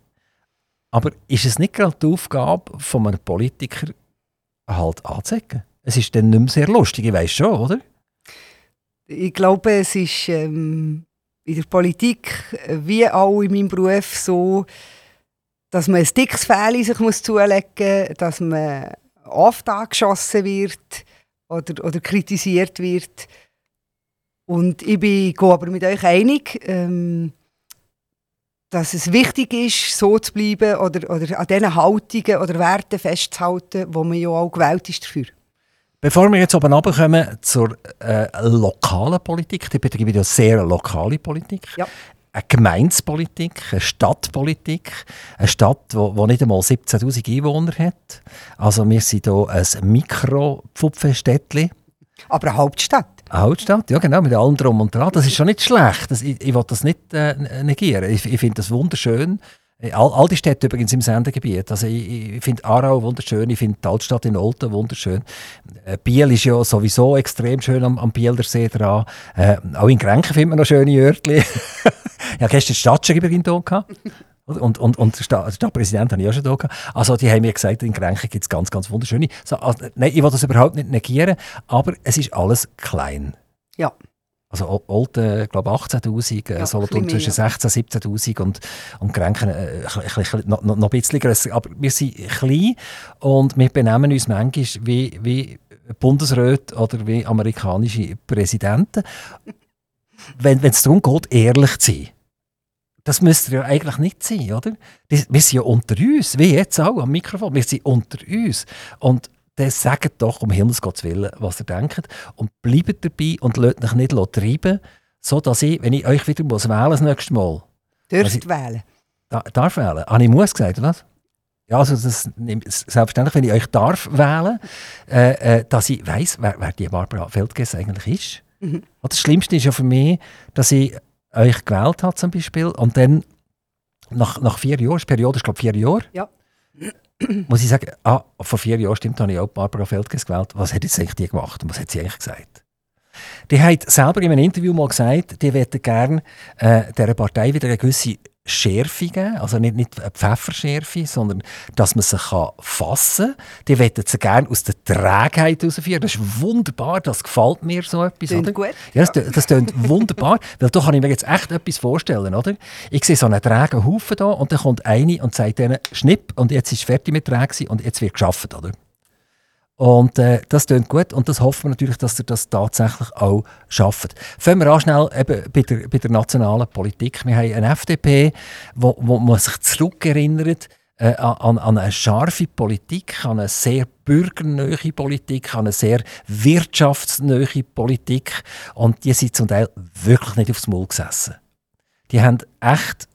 Aber ist es nicht gerade die Aufgabe von einem Politiker, halt anzuecken? Es ist dann nicht mehr sehr lustig, ich weiß schon, oder? Ich glaube, es ist ähm, in der Politik wie auch in meinem Beruf so, dass man ein dickes Fell sich muss zulegen muss, dass man oft angeschossen wird oder, oder kritisiert wird. Und ich bin aber mit euch einig, ähm, dass es wichtig ist, so zu bleiben oder, oder an diesen Haltungen oder Werten festzuhalten, wo man ja auch gewählt ist dafür. Bevor wir jetzt oben runterkommen zur äh, lokalen Politik, die betreibe ja sehr lokale Politik. Ja. Eine Gemeinspolitik, eine Stadtpolitik, eine Stadt, die nicht einmal 17'000 Einwohner hat. Also wir sind hier ein Mikro-Pfupfenstädtchen. Aber eine Hauptstadt. Eine Hauptstadt, ja genau, mit allem drum und dran. Das ist schon nicht schlecht. Das, ich, ich will das nicht äh, negieren. Ich, ich finde das wunderschön. All, all die Städte übrigens im Sendegebiet. Also ich, ich finde Aarau wunderschön, ich finde die Altstadt in Olten wunderschön. Äh, Biel ist ja sowieso extrem schön am, am Bielersee dran. Äh, auch in Grenken findet man noch schöne Örtchen. ja, gestern die Stadtschreiberin hier gehabt. Und, und, und der Stadtpräsident habe ich auch schon da gehabt. Also die haben mir gesagt, in Grenchen gibt es ganz, ganz wunderschöne. So, also, nein, ich will das überhaupt nicht negieren, aber es ist alles klein. Ja. Also Olten, glaube 18'000, äh, ja, Solothurn zwischen ja. 16'000 17'000 und, und Grenken äh, noch, noch, noch ein bisschen grösser. Aber wir sind klein und wir benehmen uns manchmal wie, wie Bundesräte oder wie amerikanische Präsidenten, wenn es darum geht, ehrlich zu sein. Das müsste ja eigentlich nicht sein, oder? Wir sind ja unter uns, wie jetzt auch am Mikrofon. Wir sind unter uns. Und dann sagt doch um Himmels Gottes Willen, was ihr denkt. Und bleibt dabei und lasst euch nicht treiben, so dass ich, wenn ich euch wieder muss wählen das nächste Mal. Dürft ich, wählen? Da, darf wählen? Habe ich muss gesagt, oder was? Ja, also das, selbstverständlich, wenn ich euch darf wählen, äh, äh, dass ich weiss, wer, wer die Barbara Feldges eigentlich ist. Mhm. Das Schlimmste ist ja für mich, dass ich euch gewählt habe zum Beispiel und dann nach, nach vier Jahren, die Periode ist glaube vier Jahre, ja. muss ich sagen, ah, vor vier Jahren stimmt, habe ich auch Barbara Feldges gewählt. Was hat jetzt eigentlich die gemacht und was hat sie eigentlich gesagt? Die hat selber in einem Interview mal gesagt, die möchte gerne äh, dieser Partei wieder eine gewisse Schärfe geben, also nicht, nicht eine Pfefferschärfe, sondern dass man sie kann fassen kann. Die wollen sie gerne aus der Trägheit herausführen. Das ist wunderbar, das gefällt mir so etwas. Klingt oder? gut. Ja, das, das klingt wunderbar, weil da kann ich mir jetzt echt etwas vorstellen. Oder? Ich sehe so einen trägen Haufen da und dann kommt eine und sagt denen, schnipp, und jetzt ist fertig mit Träg und jetzt wird geschafft. Oder? Und äh, das klingt gut und das hoffen wir natürlich, dass ihr das tatsächlich auch schafft. Fangen wir an schnell eben bei, der, bei der nationalen Politik. Wir haben eine FDP, wo, wo man sich zurückerinnert äh, an, an eine scharfe Politik, an eine sehr bürgernähe Politik, an eine sehr wirtschaftsnähe Politik. Und die sind zum Teil wirklich nicht aufs Maul gesessen. Die haben echt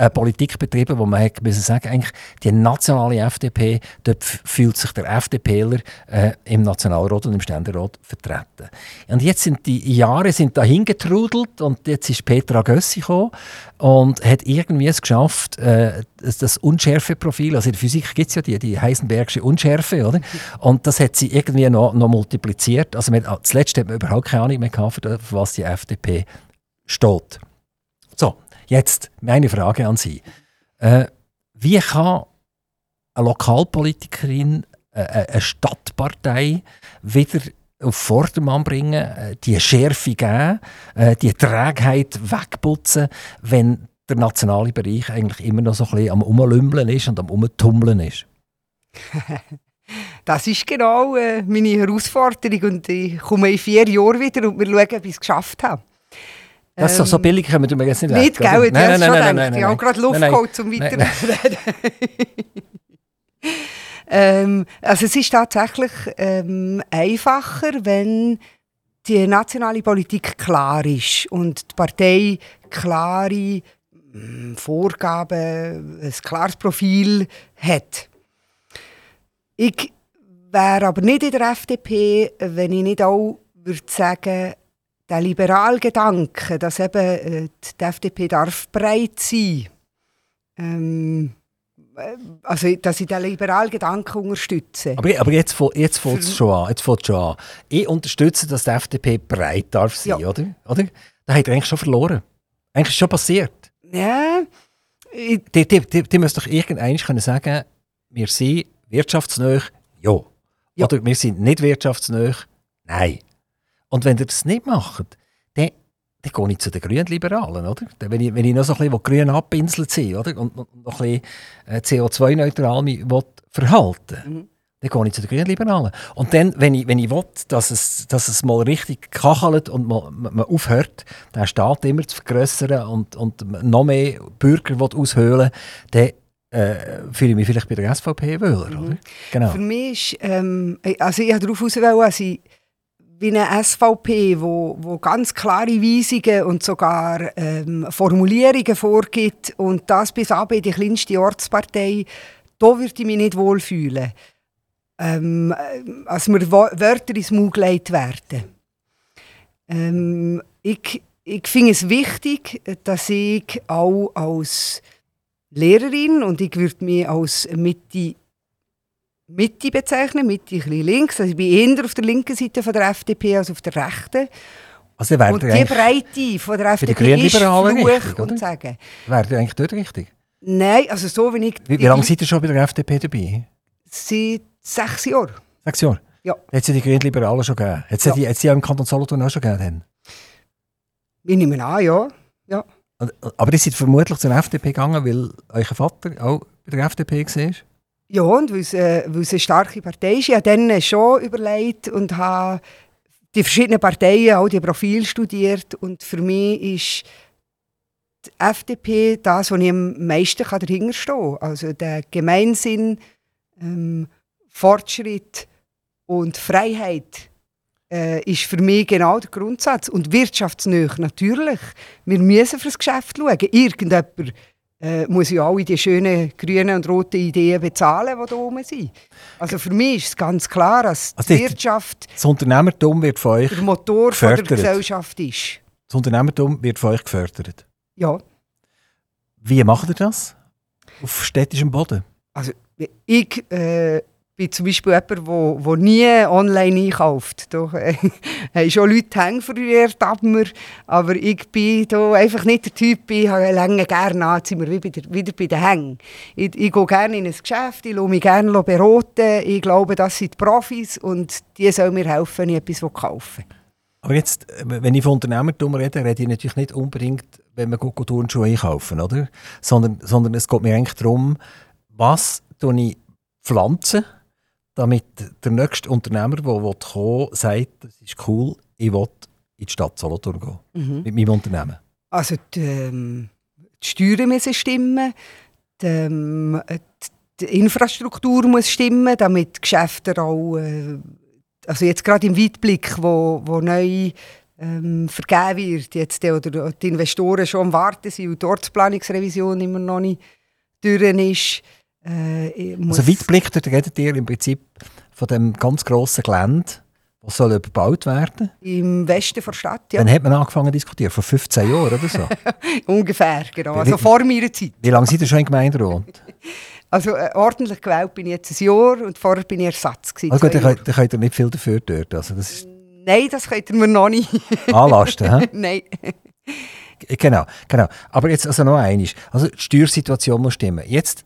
eine Politik betrieben, wo man hat müssen sagen, eigentlich die nationale FDP, dort fühlt sich der FDPler äh, im Nationalrat und im Ständerat vertreten. Und jetzt sind die Jahre sind dahin getrudelt und jetzt ist Petra Gössi gekommen und hat irgendwie es geschafft, äh, das unschärfe Profil, also in der Physik gibt es ja die, die Heisenbergsche Unschärfe, oder? Und das hat sie irgendwie noch, noch multipliziert. Also man, zuletzt hat man überhaupt keine Ahnung mehr gehabt, für was die FDP steht. So, Jetzt meine Frage an Sie. Äh, wie kann eine Lokalpolitikerin äh, äh, eine Stadtpartei wieder auf Vordermann bringen, äh, die Schärfe geben, äh, die Trägheit wegputzen, wenn der nationale Bereich eigentlich immer noch so ein bisschen am Umlümmeln ist und am Umtummeln ist? Das ist genau meine Herausforderung und ich komme in vier Jahren wieder und wir schauen, ob ich es geschafft habe. Das so, so ähm, billig können wir jetzt nicht Nicht, gell? Nein, nein, nein, nein, nein, Ich habe gerade Luft geholt, um weiter ähm, Also es ist tatsächlich ähm, einfacher, wenn die nationale Politik klar ist und die Partei klare mm, Vorgaben, ein klares Profil hat. Ich wäre aber nicht in der FDP, wenn ich nicht auch würde sagen der Liberalgedanke, dass eben äh, die FDP darf breit sein ähm, also, dass ich den liberalen Gedanken unterstütze. Aber, aber jetzt, jetzt fängt es schon an. Jetzt schon an. Ich unterstütze, dass die FDP breit darf sein, Ja. oder? oder? Da hat er eigentlich schon verloren. Eigentlich ist es schon passiert. Ja, ich, Die, die, die, die müssen doch irgendwann können sagen, wir sind wirtschaftsnah, ja. Ja. Oder wir sind nicht wirtschaftsnah, nein. Und wenn ihr das nicht macht, dann, dann gehe ich zu den Grünliberalen, oder? Wenn, ich, wenn ich noch so ein bisschen grün abpinselt sind, oder? Und, noch ein bisschen äh, CO2-neutral mich verhalten Mhm. dann gehe ich zu den Grünliberalen. Und dann, wenn ich, wenn ich will, dass es, dass es mal richtig kachelt und man, man aufhört, den Staat immer zu vergrössern und, und noch mehr Bürger aushöhlen dann äh, fühle ich mich vielleicht bei der SVP wohler, oder? Genau. Für mich ist, ähm, also ich wollte darauf wollen, dass ich wie eine SVP, wo, wo ganz klare Weisungen und sogar ähm, Formulierungen vorgibt und das bis ab in die kleinste Ortspartei, da würde ich mich nicht wohlfühlen. Ähm, äh, als mir Wörter ins Mund gelegt werden. Ähm, ich ich finde es wichtig, dass ich auch als Lehrerin und ich würde mich als Mitte Mitte bezeichnen, Mitte ein bisschen links. Also ich bin eher auf der linken Seite von der FDP als auf der rechten. Also Und die Breite von der Für die FDP ist Fluch richtig, und sagen. wäre eigentlich dort richtig? Nein, also so wie ich... Wie, wie lange seid ihr schon bei der FDP dabei? Seit sechs Jahren. Sechs Jahre? Ja. Hat ja die Grünliberalen schon gegeben? Hat es ja. Ja. die, hat's die auch im Kanton Solothurn auch schon gegeben? Ich nehme an, ja. Und- Aber ihr seid vermutlich zur FDP gegangen, weil euer Vater auch bei der FDP war? Ja, und weil es, äh, weil es eine starke Partei ist. Ich habe dann schon überlegt und habe die verschiedenen Parteien, auch die Profile studiert. Und für mich ist die FDP das, wo ich am meisten dahinter stehen kann. Also der Gemeinsinn, ähm, Fortschritt und Freiheit äh, ist für mich genau der Grundsatz. Und wirtschaftsnah natürlich. Wir müssen fürs Geschäft schauen. Irgendjemand äh, muss ja alle die schönen grünen und roten Ideen bezahlen, die da oben sind. Also für mich ist es ganz klar, dass Also die Wirtschaft Das Unternehmertum wird von euch, der Motor von der. Gesellschaft ist. das Unternehmertum wird von euch gefördert. Ja, Wie macht ihr das? Auf städtischem Boden? also ich äh, bin zum Beispiel jemand, wo, wo nie online einkauft. Da äh, haben schon Leute hängen mir, aber ich bin da einfach nicht der Typ, ich habe lange gerne an, sind wir wieder, wieder bei den Hängen. Ich, ich gehe gerne in ein Geschäft, ich lasse mich gerne beraten, ich glaube, das sind die Profis und die sollen mir helfen, wenn ich etwas kaufen. Aber jetzt, wenn ich von Unternehmertum rede, rede ich natürlich nicht unbedingt, wenn wir Turnschuhe einkaufen, oder? Sondern, sondern es geht mir eigentlich darum, was ich pflanzen, damit der nächste Unternehmer, der kommen will, sagt, das ist cool, ich will in die Stadt Solothurn gehen. Mit meinem Unternehmen. Also die, ähm, die Steuern müssen stimmen, die, ähm, die Infrastruktur muss stimmen, damit die Geschäfte auch, äh, also jetzt gerade im Weitblick, wo, wo neu ähm, vergeben wird, jetzt die, oder die Investoren schon am Warten sind und die Ortsplanungsrevision immer noch nicht durch ist. Äh, Also Weitblick, da redet ihr im Prinzip von dem ganz grossen Gelände, das soll überbaut werden. Im Westen der Stadt, ja, Dann hat man angefangen zu diskutieren, vor 15 Jahren oder so. ungefähr, genau. Also vor meiner Zeit. Wie lange seid ihr schon in Gemeinderat? Also äh, ordentlich gewählt bin ich jetzt ein Jahr und vorher bin ich Ersatz. gewesen, Also gut, dann könnt, dann könnt ihr nicht viel dafür dort. Also das ist Nein, das könnt ihr mir noch nicht. Anlasten, hä? Nein. Genau, genau. Aber jetzt also noch eines. Also die Steuersituation muss stimmen. Jetzt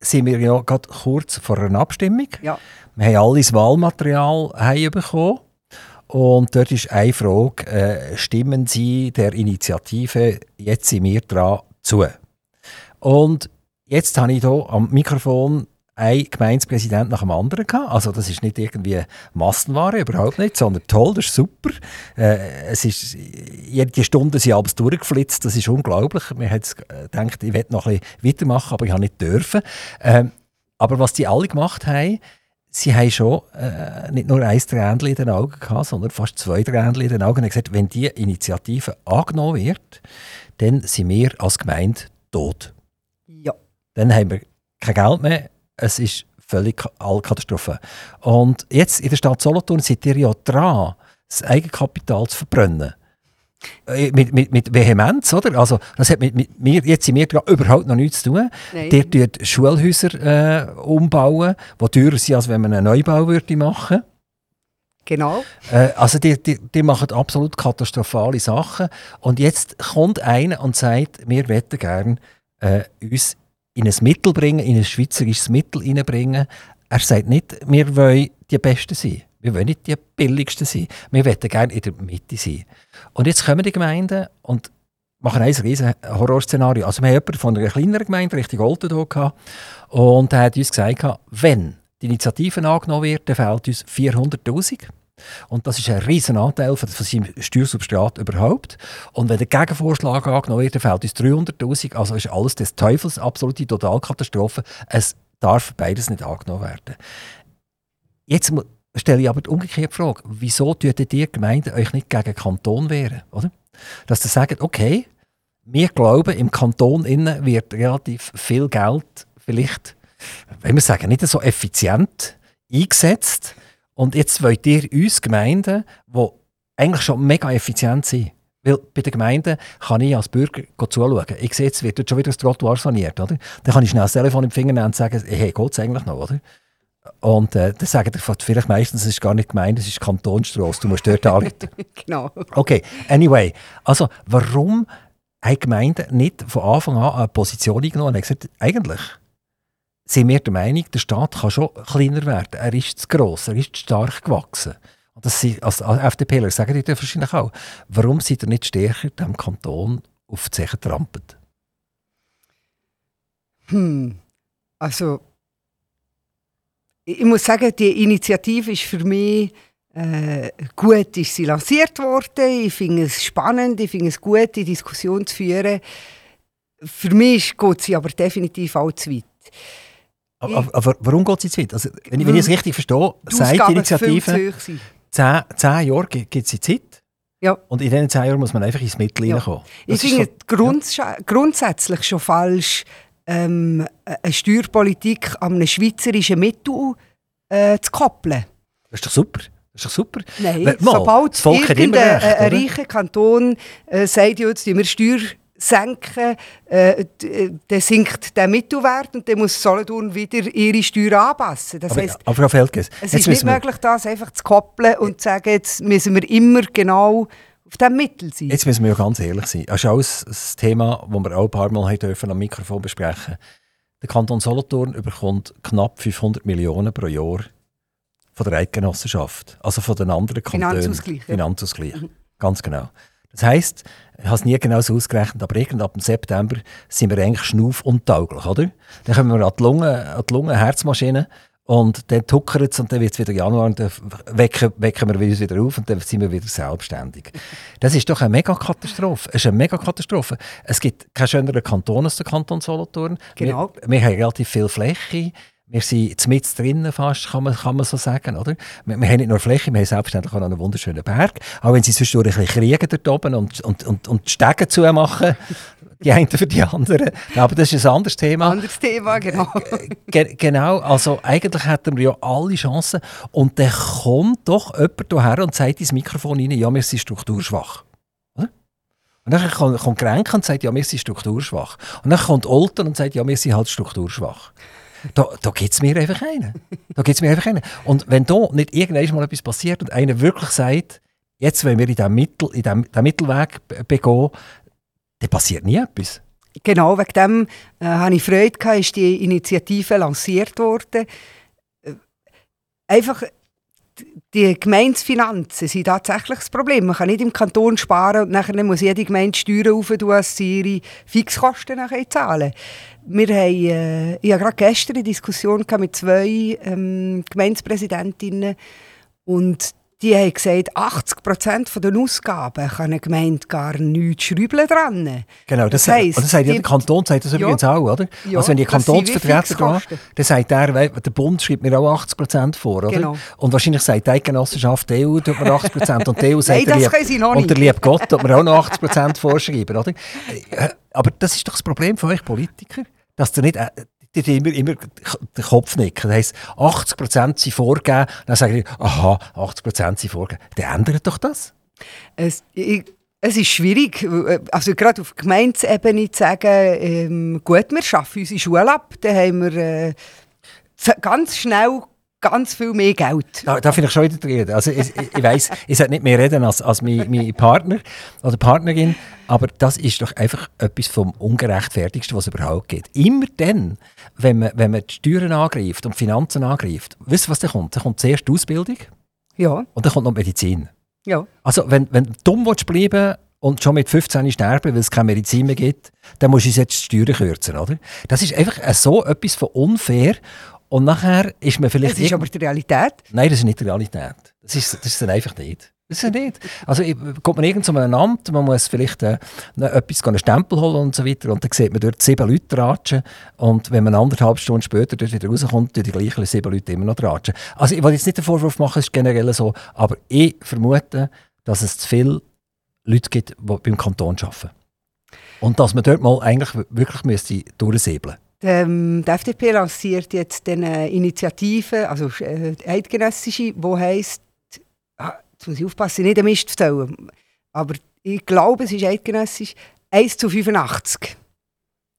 sind wir ja gerade kurz vor einer Abstimmung. Ja. Wir haben alles Wahlmaterial heimbekommen. Und dort ist eine Frage, äh, stimmen Sie der Initiative «Jetzt sind wir dran» zu? Und jetzt habe ich hier am Mikrofon einen Gemeindepräsident nach dem anderen gehabt. Also das ist nicht irgendwie Massenware, überhaupt nicht, sondern toll, das ist super. Äh, es ist, jede Stunde sind alles durchgeflitzt, das ist unglaublich. Wir haben gedacht, ich werde noch ein bisschen weitermachen, aber ich habe nicht dürfen. Ähm, aber was die alle gemacht haben, sie haben schon äh, nicht nur ein Tränchen in den Augen gehabt, sondern fast zwei Tränchen in den Augen. Und haben gesagt, wenn diese Initiative angenommen wird, dann sind wir als Gemeinde tot. Ja. Dann haben wir kein Geld mehr. Es ist völlig alle Katastrophe. Und jetzt in der Stadt Solothurn seid ihr ja dran, das Eigenkapital zu verbrennen. äh, mit, mit, mit Vehemenz, oder? Also, das hat mit, mit mir, jetzt sind wir überhaupt noch nichts zu tun. Nein. Der tut Schulhäuser äh, umbauen, die teurer sind, als wenn man einen Neubau würde machen Genau. äh, Also, die, die, die machen absolut katastrophale Sachen. Und jetzt kommt einer und sagt, wir möchten gerne äh, uns in ein Mittel bringen, in ein schweizerisches Mittel hineinbringen. Er sagt nicht, wir wollen die Besten sein. Wir wollen nicht die Billigsten sein. Wir wollen gerne in der Mitte sein. Und jetzt kommen die Gemeinden und machen ein riesen Horrorszenario. Also wir haben jemanden von einer kleineren Gemeinde, hier gehabt, und er hat uns gesagt, wenn die Initiative angenommen wird, dann fehlt uns 400'000. Und das ist ein riesen Anteil von, seinem Steuersubstrat überhaupt. Und wenn der Gegenvorschlag angenommen wird, dann fehlt uns 300'000. Also ist alles des Teufels, absolute Totalkatastrophe. Es darf beides nicht angenommen werden. Jetzt stelle ich aber die umgekehrte Frage. Wieso tut die Gemeinden euch nicht gegen den Kanton wehren? Oder? Dass ihr sagt, okay, wir glauben, im Kanton innen wird relativ viel Geld vielleicht, wenn wir sagen, nicht so effizient eingesetzt. Und jetzt wollt ihr uns Gemeinden, die eigentlich schon mega effizient sind, weil bei den Gemeinden kann ich als Bürger zuschauen. Ich sehe, jetzt wird schon wieder das Trottoir saniert. Oder? Dann kann ich schnell das Telefon im Finger nehmen und sagen, hey, geht es eigentlich noch? Oder? Und äh, dann sagen die vielleicht meistens, es ist gar nicht Gemeinde, es ist Kantonsstrasse, du musst dort anrufen. genau. Okay, anyway. Also, warum haben Gemeinden nicht von Anfang an eine Position eingenommen und gesagt, eigentlich sind wir der Meinung, der Staat kann schon kleiner werden. Er ist zu gross, er ist zu stark gewachsen. Und das sind, als als FDPler sagen die das wahrscheinlich auch. Warum seid ihr nicht stärker dem Kanton auf die Zeche trampelt? Hm. Also, ich ich muss sagen, die Initiative ist für mich äh, gut, ist sie lanciert worden. Ich finde es spannend, ich finde es gut, die Diskussion zu führen. Für mich geht sie aber definitiv auch zu weit. Aber, aber, warum geht sie zu weit? Also, wenn, ich- wenn ich es richtig verstehe, Die sagt die Initiative, zehn, zehn Jahre gibt es Zeit. Ja. Und in diesen zehn Jahren muss man einfach ins Mittel Ja. reinkommen. Ich Das finde so- es grunds grundsätzlich schon falsch, ähm, eine Steuerpolitik an einem schweizerischen Mittel äh, zu koppeln. Das ist doch super. Das ist doch super. Nein, mal, sobald irgendein recht, äh, reicher Kanton äh, sagt, ja, jetzt wir Steuer senken, äh, äh, dann sinkt der Mittelwert und dann muss Solothurn wieder ihre Steuern anpassen. Das Aber, heisst, aber Frau Feldges, es ist nicht möglich, das einfach zu koppeln und zu sagen, jetzt müssen wir immer genau auf diesem Mittel sein. Jetzt müssen wir ja ganz ehrlich sein. Das ist auch ein Thema, das wir auch ein paar Mal dürfen am Mikrofon besprechen Der Kanton Solothurn bekommt knapp 500 Millionen pro Jahr von der Eidgenossenschaft. Also von den anderen Kantonen. Finanzausgleich. Finanzausgleich. Ganz genau. Das heisst, ich habe es nie genau so ausgerechnet, aber irgendwann ab dem September sind wir eigentlich schnaufuntauglich, oder? Dann kommen wir an die Lunge, an die Lunge Herzmaschine und dann tuckert es und dann wird es wieder Januar und dann wecken, wecken wir uns wieder auf und dann sind wir wieder selbstständig. Das ist doch eine Megakatastrophe. Es ist eine Megakatastrophe. Es gibt keinen schöneren Kanton als der Kanton Solothurn. Genau. Wir, wir haben relativ viel Fläche. Wir sind mit drinnen fast, kann man, kann man so sagen. Oder? Wir, wir haben nicht nur Fläche, wir haben selbstverständlich auch noch einen wunderschönen Berg. Auch wenn sie zwischendurch ein bisschen kriegen dort oben und, und, und, und die Stege zumachen, die einen für die anderen. Aber das ist ein anderes Thema. Anderes Thema, genau. Ge genau, also eigentlich hätten wir ja alle Chancen. Und dann kommt doch jemand hierher und sagt ins Mikrofon rein, ja, wir sind strukturschwach. Und dann kommt, kommt Grenke und sagt, ja, wir sind strukturschwach. Und dann kommt Olten und sagt, ja, wir sind halt strukturschwach. Da, da gibt es mir einfach einen. Da gibt's mir einfach einen. Und wenn da nicht irgendwann mal etwas passiert und einer wirklich sagt, jetzt wollen wir in diesem Mittel, Mittelweg be- begehen, dann passiert nie etwas. Genau, wegen dem äh, hatte ich Freude, gehabt, ist die Initiative lanciert worden. Äh, Einfach, die Gemeindefinanzen sind tatsächlich das Problem. Man kann nicht im Kanton sparen und nachher muss jede Gemeinde Steuern auftun, dass sie ihre Fixkosten nachher zahlen. Wir haben, äh, ich hatte gerade gestern eine Diskussion mit zwei ähm, Gemeindepräsidentinnen und die haben gesagt, 80% der Ausgaben kann eine Gemeinde gar nichts schrübeln dran. Genau, das, Das heisst, das sagt ja die- der Kanton sagt das Ja. übrigens auch, oder? Ja, also wenn die Kantonsvertreter Fixkosten. dann sagt er, wei- der Bund schreibt mir auch 80% vor, oder? Genau. Und wahrscheinlich sagt die Eidgenossenschaft, die EU tut mir 80% und die EU sagt, Nein, der lieb- der liebe Gott tut mir auch noch 80% vorschreiben, oder? Äh, Aber das ist doch das Problem von euch Politiker, dass ihr nicht... Die die immer, immer den Kopf nicken. Das heisst, 80% sind vorgegeben. Dann sagen die, aha, 80% sind vorgegeben. Dann ändert doch das. Es, ich, Es ist schwierig, äh, also gerade auf Gemeindeebene zu sagen, ähm, gut, wir schaffen unsere Schule ab, dann haben wir äh, ganz schnell ganz viel mehr Geld. Da, da finde ich schon wieder reden. Also ich, ich, ich weiss, ich sollte nicht mehr reden als, als mein, mein Partner oder Partnerin, aber das ist doch einfach etwas vom Ungerechtfertigsten, was es überhaupt gibt. Immer dann, wenn man, wenn man die Steuern angreift und die Finanzen angreift, wisst ihr, was da kommt? Da kommt zuerst die Ausbildung Ja, und dann kommt noch Medizin. ja. Also wenn, wenn du dumm willst bleiben und schon mit 15 sterben, weil es keine Medizin mehr gibt, dann musst du jetzt die Steuern kürzen, oder? Das ist einfach so etwas von unfair und nachher ist man vielleicht... Das ist aber die Realität. Nein, das ist nicht die Realität. Das ist, das ist dann einfach nicht. Das ist nicht. Also kommt man irgend zu einem Amt, man muss vielleicht äh, etwas, einen Stempel holen und so weiter und dann sieht man dort sieben Leute ratschen und wenn man anderthalb Stunden später dort wieder rauskommt, tun die gleichen sieben Leute immer noch ratschen. Also ich will jetzt nicht den Vorwurf machen, es ist generell so, aber ich vermute, dass es zu viele Leute gibt, die beim Kanton arbeiten. Und dass man dort mal eigentlich wirklich müsste durchsäbeln ähm, die FDP lanciert jetzt eine Initiative, also äh, die eidgenössische, die heisst, ah, jetzt muss ich aufpassen, nicht den Mist erzählen, aber ich glaube, es ist eidgenössisch, 1 zu 85.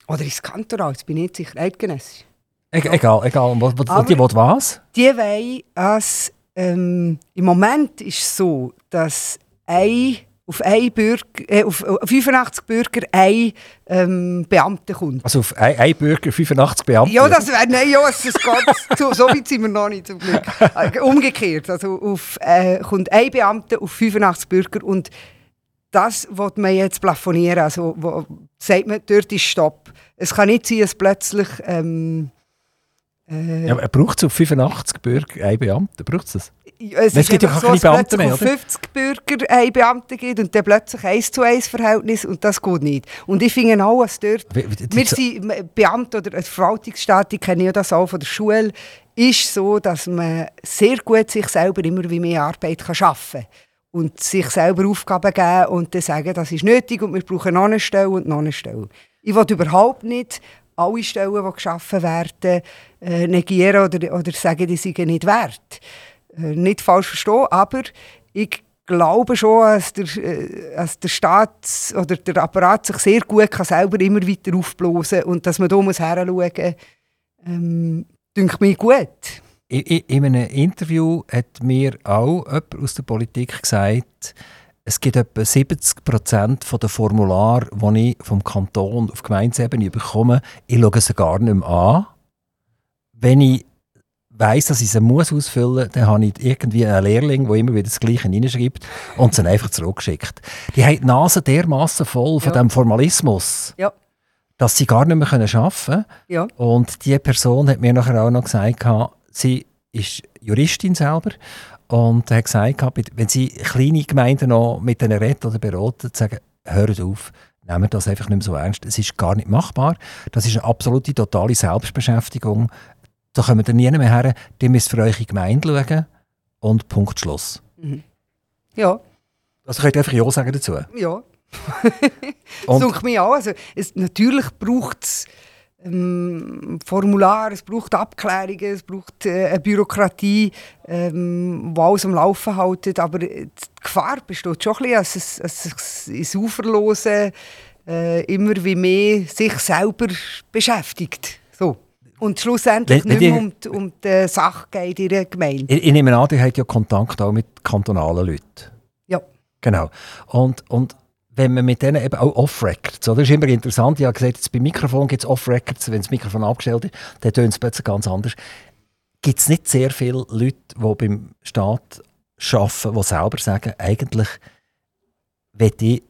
Oder ist es kantoral, jetzt bin ich nicht sicher, eidgenössisch. E egal, egal. Und die will was? Die wollen, als, ähm, im Moment ist es so, dass ein, auf, ein Bürger, äh, auf, auf 85 Bürger ein ähm, Beamter kommt. Also auf ein, ein Bürger 85 Beamte. Ja, das wäre, nein, ja, es ist ganz, so, weit sind wir noch nicht, zum Glück. Äh, Umgekehrt, also auf, äh, kommt ein Beamter auf 85 Bürger und das will man jetzt plafonieren, also wo, sagt man, dort ist Stopp. Es kann nicht sein, dass plötzlich ähm, äh, Ja, aber braucht es auf 85 Bürger einen Beamten? Braucht es das? es Es gibt ja einfach keine Beamten mehr, auf oder? 50 Bürger ein Beamten gibt und dann plötzlich 1 zu 1 Verhältnis und das geht nicht. Und ich finde auch, dass dort Wie- wie- wir sind Beamte oder ein Verwaltungsstaat, ich kenne ja das auch von der Schule, ist so, dass man sehr gut sich selber immer wie mehr Arbeit kann schaffen kann. Und sich selber Aufgaben geben und dann sagen, das ist nötig und wir brauchen noch eine Stelle und noch eine Stelle. Ich will überhaupt nicht alle Stellen, die geschaffen werden, äh, negieren oder, oder sagen, die seien nicht wert. Äh, nicht falsch verstehen, aber ich glaube schon, dass der, äh, dass der Staat oder der Apparat sich sehr gut kann selber immer weiter aufblasen und dass man da muss hinschauen muss, ähm, denke mir gut. In, in, in einem Interview hat mir auch jemand aus der Politik gesagt, es gibt etwa 70 Prozent der Formulare, die ich vom Kanton auf Gemeindeebene bekomme, ich schaue sie gar nicht mehr an. Wenn ich weiss, dass ich sie muss ausfüllen muss, dann habe ich irgendwie einen Lehrling, der immer wieder das Gleiche hineinschreibt und sie einfach zurückgeschickt. Die haben die Nase dermaßen voll von Ja. dem Formalismus, Ja. dass sie gar nicht mehr arbeiten können. Ja. Und die Person hat mir nachher auch noch gesagt, sie ist Juristin selber und hat gesagt, wenn sie kleine Gemeinden noch mit denen redet oder beraten, sagen, hört auf, nehmt das einfach nicht mehr so ernst. Es ist gar nicht machbar. Das ist eine absolute, totale Selbstbeschäftigung. Da kommen wir nie mehr her. Die müsst für eure Gemeinde schauen und Punkt Schluss. Ja, Also könnt ihr einfach Ja sagen dazu. ja. Denke mir auch. Also, es, natürlich braucht es ähm, Formulare, es braucht Abklärungen, es braucht äh, eine Bürokratie, ähm, die alles am Laufen hält. Aber äh, die Gefahr besteht schon ein bisschen, dass es, dass es ins Uferlose äh, immer wie mehr sich selber beschäftigt. So. Und schlussendlich nicht mehr um, die- um die Sache geht in der Gemeinde. Ich, ich nehme an, ihr habt ja Kontakt auch mit kantonalen Leuten. Ja. Genau. Und, und wenn man mit denen eben auch Off-Records, oder? das ist immer interessant, ich habe gesagt, jetzt beim Mikrofon gibt es Off-Records, wenn das Mikrofon abgestellt ist, dann tönt es plötzlich ganz anders. Gibt es nicht sehr viele Leute, die beim Staat arbeiten, die selber sagen, eigentlich will ich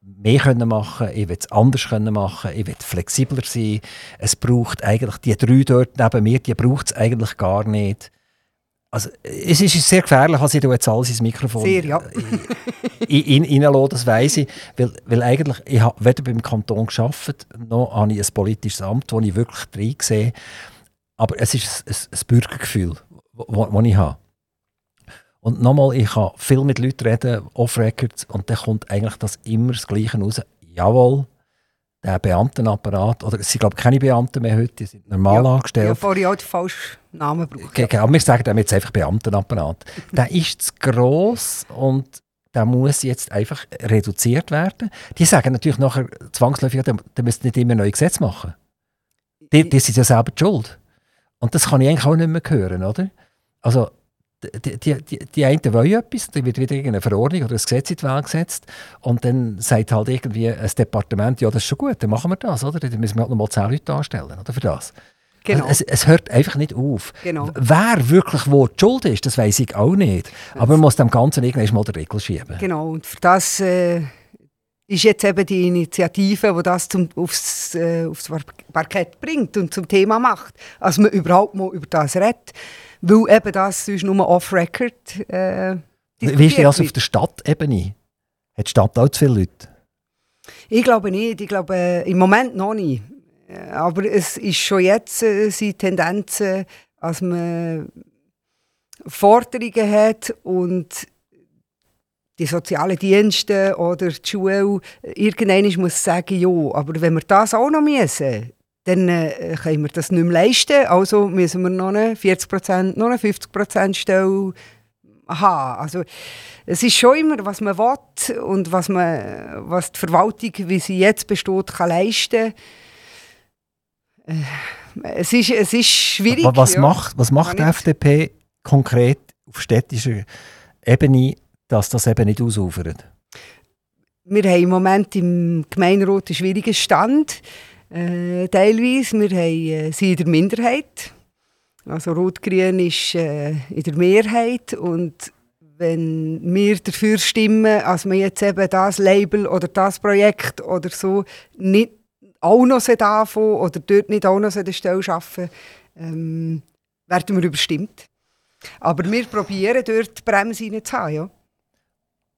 mehr können machen, ich will es anders können machen, ich will flexibler sein. Es braucht eigentlich, die drei dort neben mir, die braucht es eigentlich gar nicht. Also, es ist sehr gefährlich, als ich jetzt alles ins Mikrofon Sehr, ja. in, in, reinlasse, das weiss ich. Weil, weil eigentlich, ich habe weder beim Kanton geschafft, noch habe ich ein politisches Amt, wo ich wirklich drin sehe. Aber es ist ein, ein Bürgergefühl, das ich habe. Und nochmal, ich kann viel mit Leuten reden, off-records, und dann kommt eigentlich das immer das Gleiche raus. Jawohl, der Beamtenapparat, oder es sind glaube ich keine Beamten mehr heute, die sind normal Ja, angestellt. Ja, vorher auch den falschen Namen gebraucht. Ge- ge- aber wir sagen dem jetzt einfach Beamtenapparat. der ist zu gross und der muss jetzt einfach reduziert werden. Die sagen natürlich nachher zwangsläufig, ja, da müsst nicht immer neue Gesetze machen. Die, die sind ja selber die schuld. Und das kann ich eigentlich auch nicht mehr hören, oder? Also, die, die, die, die einen wollen etwas, dann wird wieder irgendeine Verordnung oder ein Gesetz in die Welt gesetzt und dann sagt halt irgendwie ein Departement, ja, das ist schon gut, dann machen wir das, oder? Dann müssen wir halt noch mal zehn Leute anstellen, oder, für das. Genau. Es, es, hört einfach nicht auf. Genau. Wer wirklich wo die Schuld ist, das weiß ich auch nicht. Aber man muss dem Ganzen irgendwann mal den Regel schieben. Genau, und für das äh, ist jetzt eben die Initiative, die das zum, aufs, äh, aufs Parkett bringt und zum Thema macht. Also man überhaupt mal über das redet. Weil eben das sonst nur off-record äh, Wie ist das auf der Stadtebene? Hat die Stadt auch zu viele Leute? Ich glaube nicht. Ich glaube äh, im Moment noch nicht. Äh, aber es ist schon jetzt äh, sind Tendenzen, dass man Forderungen hat und die sozialen Dienste oder die Schule irgendwann muss sagen, ja, aber wenn wir das auch noch müssen, dann äh, können wir das nicht mehr leisten. Also müssen wir noch eine 40%, noch eine 50% Stelle haben. Also, es ist schon immer, was man will und was, man, was die Verwaltung, wie sie jetzt besteht, kann leisten kann. Äh, es ist, es ist schwierig. Aber was ja. macht, was macht die FDP konkret auf städtischer Ebene, dass das eben nicht ausufert? Wir haben im Moment im Gemeinderat einen schwierigen Stand. Äh, teilweise. Wir haben, äh, sind in der Minderheit. Also Rot-Grün ist äh, in der Mehrheit. Und wenn wir dafür stimmen, dass wir jetzt eben das Label oder das Projekt oder so nicht auch noch anfangen oder dort nicht auch noch eine Stelle arbeiten, ähm, werden wir überstimmt. Aber wir probieren dort die Bremse reinzuhaben, ja.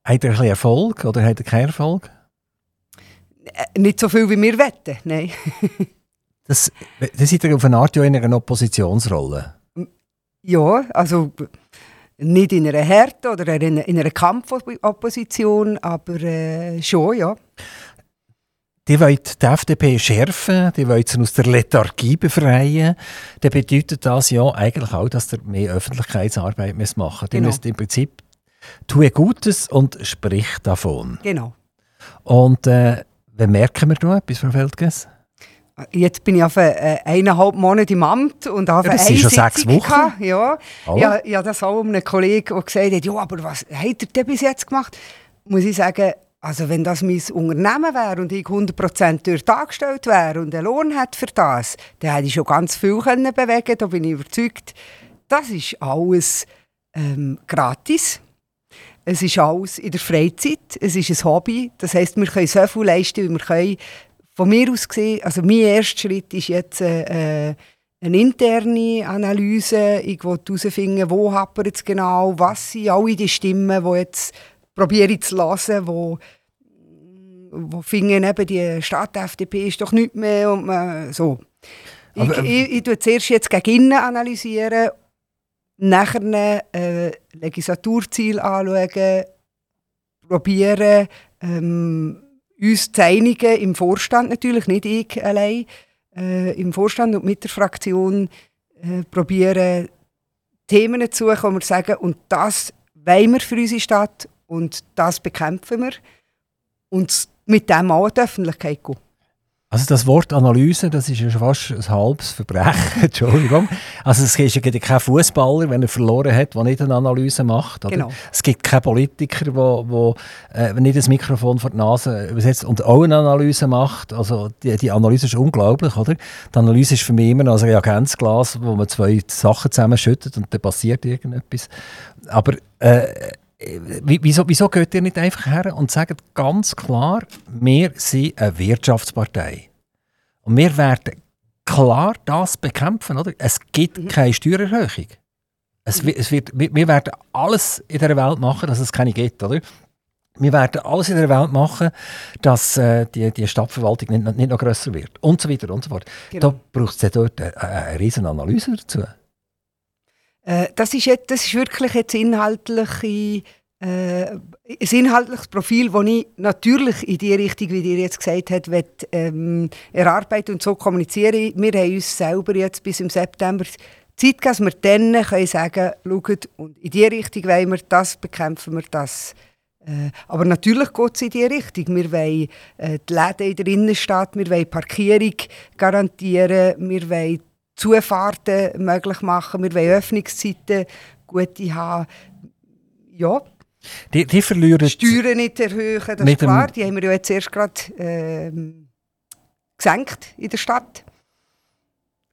Hat er ein Erfolg oder hat er keinen Erfolg? Äh, nicht so viel, wie wir wetten, nein. das, das seid ihr auf eine Art ja in einer Oppositionsrolle. Ja, also nicht in einer Härte oder in, in einer Kampfopposition, aber äh, schon, ja. Die wollen die FDP schärfen, die wollen sie aus der Lethargie befreien. Dann bedeutet das ja eigentlich auch, dass ihr mehr Öffentlichkeitsarbeit machen müsst. Genau. Ihr müsst im Prinzip tue Gutes und sprich davon. Genau. Und äh, Wann merken wir da etwas, Frau Feldges? Jetzt bin ich auf äh, eineinhalb Monate im Amt und auf ja, das sind schon sechs Wochen. Ja, ja, ja, das auch einem Kollegen, der gesagt hat, ja, aber was hat er denn bis jetzt gemacht? Muss ich sagen, also wenn das mein Unternehmen wäre und ich 100% dort angestellt wäre und einen Lohn hätte für das, dann hätte ich schon ganz viel können bewegen Da bin ich überzeugt, das ist alles ähm, gratis. Es ist alles in der Freizeit, es ist ein Hobby. Das heisst, wir können so viel leisten, wie wir können. Von mir aus gesehen, also mein erster Schritt ist jetzt äh, äh eine interne Analyse. Ich will herausfinden, wo hapert es genau, was sind alle die Stimmen, die jetzt probiere zu hören, wo wo finden eben die Stadt FDP ist doch nicht mehr und man, so. ich, ich, ich, ich zuerst jetzt gegen innen analysieren nachher äh, Legislaturziel anschauen, probieren, ähm, uns zu einigen, im Vorstand natürlich, nicht ich allein, äh, im Vorstand und mit der Fraktion äh, Themen zu suchen, wo wir sagen, und das wollen wir für unsere Stadt und das bekämpfen wir und mit dem auch in die Öffentlichkeit gehen. Also das Wort Analyse, das ist ja schon fast ein halbes Verbrechen, Entschuldigung. Also es gibt ja keinen Fußballer, wenn er verloren hat, der nicht eine Analyse macht. Oder? Genau. Es gibt keinen Politiker, der äh, nicht das Mikrofon vor die Nase übersetzt und auch eine Analyse macht. Also die, die Analyse ist unglaublich, oder? Die Analyse ist für mich immer noch ein Reagenzglas, wo man zwei Sachen zusammenschüttet und dann passiert irgendetwas. Aber äh, Wieso, wieso geht ihr nicht einfach her und sagt ganz klar, wir sind eine Wirtschaftspartei. Und wir werden klar das bekämpfen, oder? Es gibt mhm. keine Steuererhöhung. Es, es wird, wir werden alles in der Welt machen, dass es keine gibt, oder? Wir werden alles in der Welt machen, dass äh, die, die Stadtverwaltung nicht, nicht noch grösser wird. Und so weiter und so fort. Genau. Da braucht es ja dort eine, eine riesen Analyse dazu. Äh, das, ist jetzt, das ist wirklich jetzt inhaltliche, äh, ein inhaltliches Profil, das ich natürlich in die Richtung, wie ihr jetzt gesagt habt, will, ähm, erarbeiten und so kommunizieren. Wir haben uns selber jetzt bis im September Zeit gegeben, dass wir dann können sagen können, und in die Richtung wollen wir, das bekämpfen wir, das Äh, aber natürlich geht es in diese Richtung. Wir wollen äh, die Läden in der Innenstadt, wir wollen Parkierung garantieren, wir wollen Zufahrten möglich machen, wir wollen Öffnungszeiten gute haben. Ja. Die, die verlieren... Steuern nicht erhöhen, das ist klar. Die haben wir ja jetzt erst gerade äh, gesenkt in der Stadt.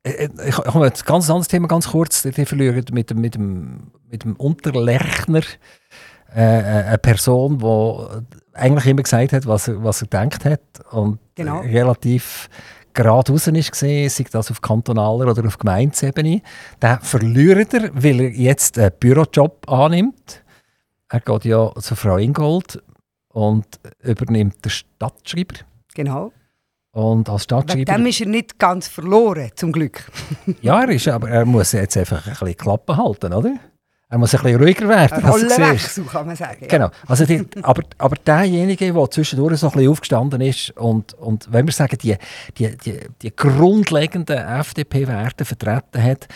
Äh, äh, ich habe ein ganz anderes Thema, ganz kurz. Die verlieren mit, mit, dem, mit dem Unterlechner äh, eine Person, die eigentlich immer gesagt hat, was er, was er gedacht hat und genau. relativ geradeaus ist gesehen, sei das auf kantonaler oder auf Gemeindesebene. Der verliert er, weil er jetzt einen Bürojob annimmt. Er geht ja zu Frau Ingold und übernimmt den Stadtschreiber. Genau. Und als Stadtschreiber... Wegen dem ist er nicht ganz verloren, zum Glück. ja, er ist, aber er muss jetzt einfach ein bisschen Klappen halten, oder? Er muss ein bisschen ruhiger werden. Rollenwechsel, kann man sagen. Ja. Genau. Also die, aber, aber derjenige, der zwischendurch so ein bisschen aufgestanden ist und, und wenn wir sagen, die, die, die, die grundlegenden FDP-Werte vertreten hat,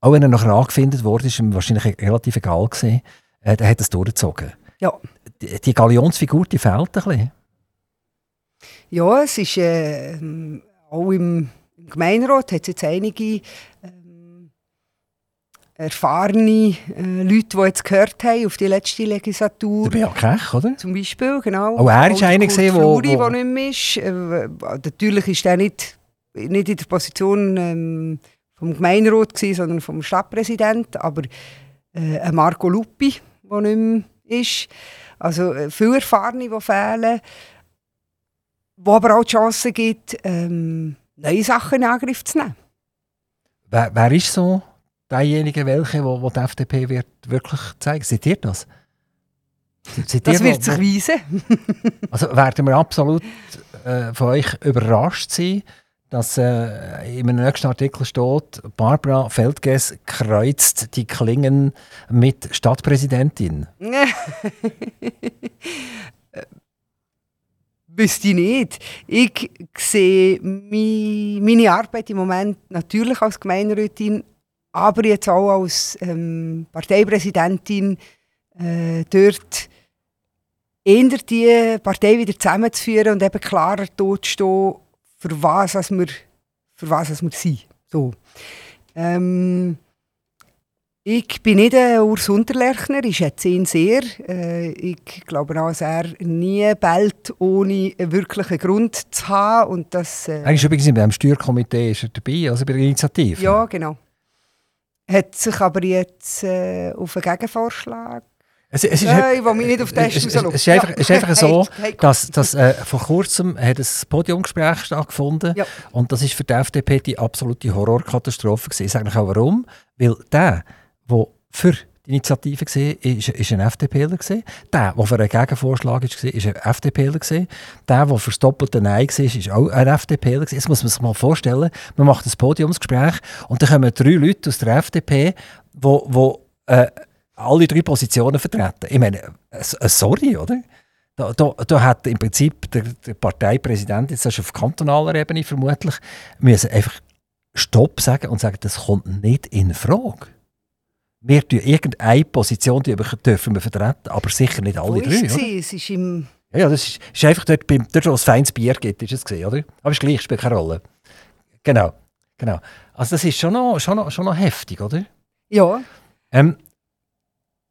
auch wenn er nachher angefindet wurde, ist ihm wahrscheinlich relativ egal gewesen, äh, der hat es durchgezogen. Ja. Die, die Galionsfigur, die fehlt ein bisschen. Ja, es ist äh, auch im, Gemeinderat hat es jetzt einige ähm, erfahrene äh, Leute, die jetzt gehört haben auf die letzte Legislatur. Der Beat Kech, oder? Zum Beispiel, genau. Auch er ist einer gesehen, der wo, wo nicht mehr ist. Äh, natürlich ist er nicht, nicht in der Position ähm, vom Gemeinderat gewesen, sondern vom Stadtpräsident, aber äh, Marco Lupi, der nicht mehr ist. Also äh, viele Erfahrene, die fehlen wo aber auch die Chance gibt, ähm, neue Sachen in Angriff zu nehmen. Wer, wer ist so derjenige, welche, wo, wo die FDP wird wirklich zeigen? Seht ihr das? Seht das ihr, wird sich weisen. also werden wir absolut äh, von euch überrascht sein, dass äh, in einem nächsten Artikel steht, Barbara Feldges kreuzt die Klingen mit Stadtpräsidentin. Wüsste ich nicht. Ich sehe meine Arbeit im Moment natürlich als Gemeinderätin, aber jetzt auch als ähm, Parteipräsidentin äh, dort eher die Partei wieder zusammenzuführen und eben klarer dort stehen, für was, was wir, für was wir sind. So. Ähm, ich bin nicht ein Urs Unterlechner, ich schätze ihn sehr. Äh, ich glaube auch, dass er nie bellt, ohne einen wirklichen Grund zu haben. Und das, äh, er ist übrigens beim Steuerkomitee ist er dabei, also bei der Initiative. Ja, genau. Hat sich aber jetzt äh, auf einen Gegenvorschlag es, es ist, Nein, mich nicht auf den es, es, es, ist einfach, ja. ist einfach so, dass, dass äh, vor kurzem hat ein Podiumgespräch stattgefunden ja. und das ist für die FDP die absolute Horrorkatastrophe gewesen. Ich sage auch warum, weil der der für Initiative war, ist, ein FDPler. Der, der für einen Gegenvorschlag war, ist ein FDPler. Der, der für das doppelte Nein war, ist auch ein FDPler. Jetzt muss man sich mal vorstellen, man macht ein Podiumsgespräch und dann kommen drei Leute aus der FDP, die wo, wo, äh, alle drei Positionen vertreten. Ich meine, äh, sorry, oder? Da, da, da hat im Prinzip der, der Parteipräsident, jetzt auf kantonaler Ebene vermutlich, müssen einfach Stopp sagen und sagen, das kommt nicht in Frage wir dürfen irgendeine Position die dürfen wir vertreten, aber sicher nicht alle Wo drei. Ist? Es ist im ja, das ist, ist einfach dort, beim, dort, wo es feines Bier gibt, ist es gesehen, oder? Aber es gleich, spielt keine Rolle. Genau, genau. Also das ist schon noch, schon noch, schon noch heftig, oder? Ja. Ähm,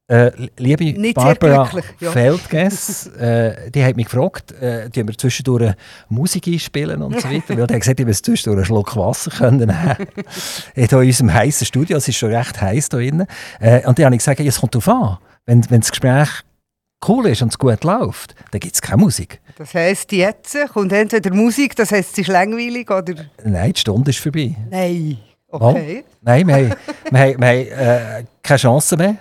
äh, liebe Nicht Barbara ja. Feldges, äh, die hat mich gefragt, äh, die wir zwischendurch Musik einspielen und so weiter. Weil die hat gesagt, ich muss zwischendurch einen Schluck Wasser können in unserem heißen Studio, es ist schon recht heiß hier drin. Äh, und dann habe ich gesagt, es kommt darauf an, wenn, wenn das Gespräch cool ist und es gut läuft, dann gibt es keine Musik. Das heisst, jetzt kommt entweder Musik, das heisst, es ist langweilig, oder? Nein, die Stunde ist vorbei. Nein, okay. Oh, nein, wir haben, wir haben, wir haben äh, keine Chance mehr.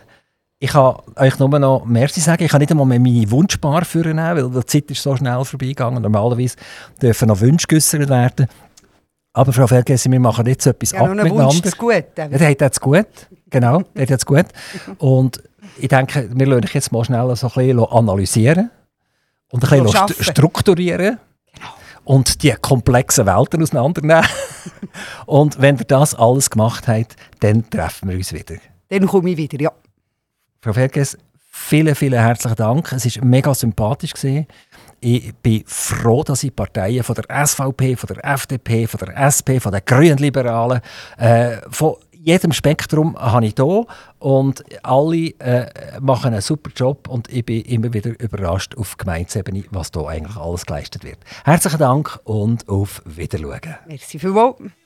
Ich kann euch nur noch Merci sagen. Ich kann nicht einmal mehr meine Wunschbar führen, weil die Zeit ist so schnell vorbeigegangen. Normalerweise dürfen noch Wünsche geäußert werden. Aber Frau Vergessen, wir machen jetzt etwas ja, ab miteinander. Wunsch gut. Ja, der hat jetzt gut. Genau, der hat jetzt gut. Und ich denke, wir lassen euch jetzt mal schnell so ein bisschen analysieren und ein bisschen st strukturieren. Genau. Und die komplexen Welten auseinandernehmen. und wenn ihr das alles gemacht habt, dann treffen wir uns wieder. Dann komme ich wieder, ja. Frau Verges, Vielen, vielen herzlichen Dank. Es war mega sympathisch. Gewesen. Ich bin froh, dass ich Parteien von der SVP, von der FDP, von der SP, von den Grünen Liberalen, äh, von jedem Spektrum habe ich hier und alle äh, machen einen super Job und ich bin immer wieder überrascht auf Gemeindeebene, was hier eigentlich alles geleistet wird. Herzlichen Dank und auf Wiedersehen. Merci vielmals.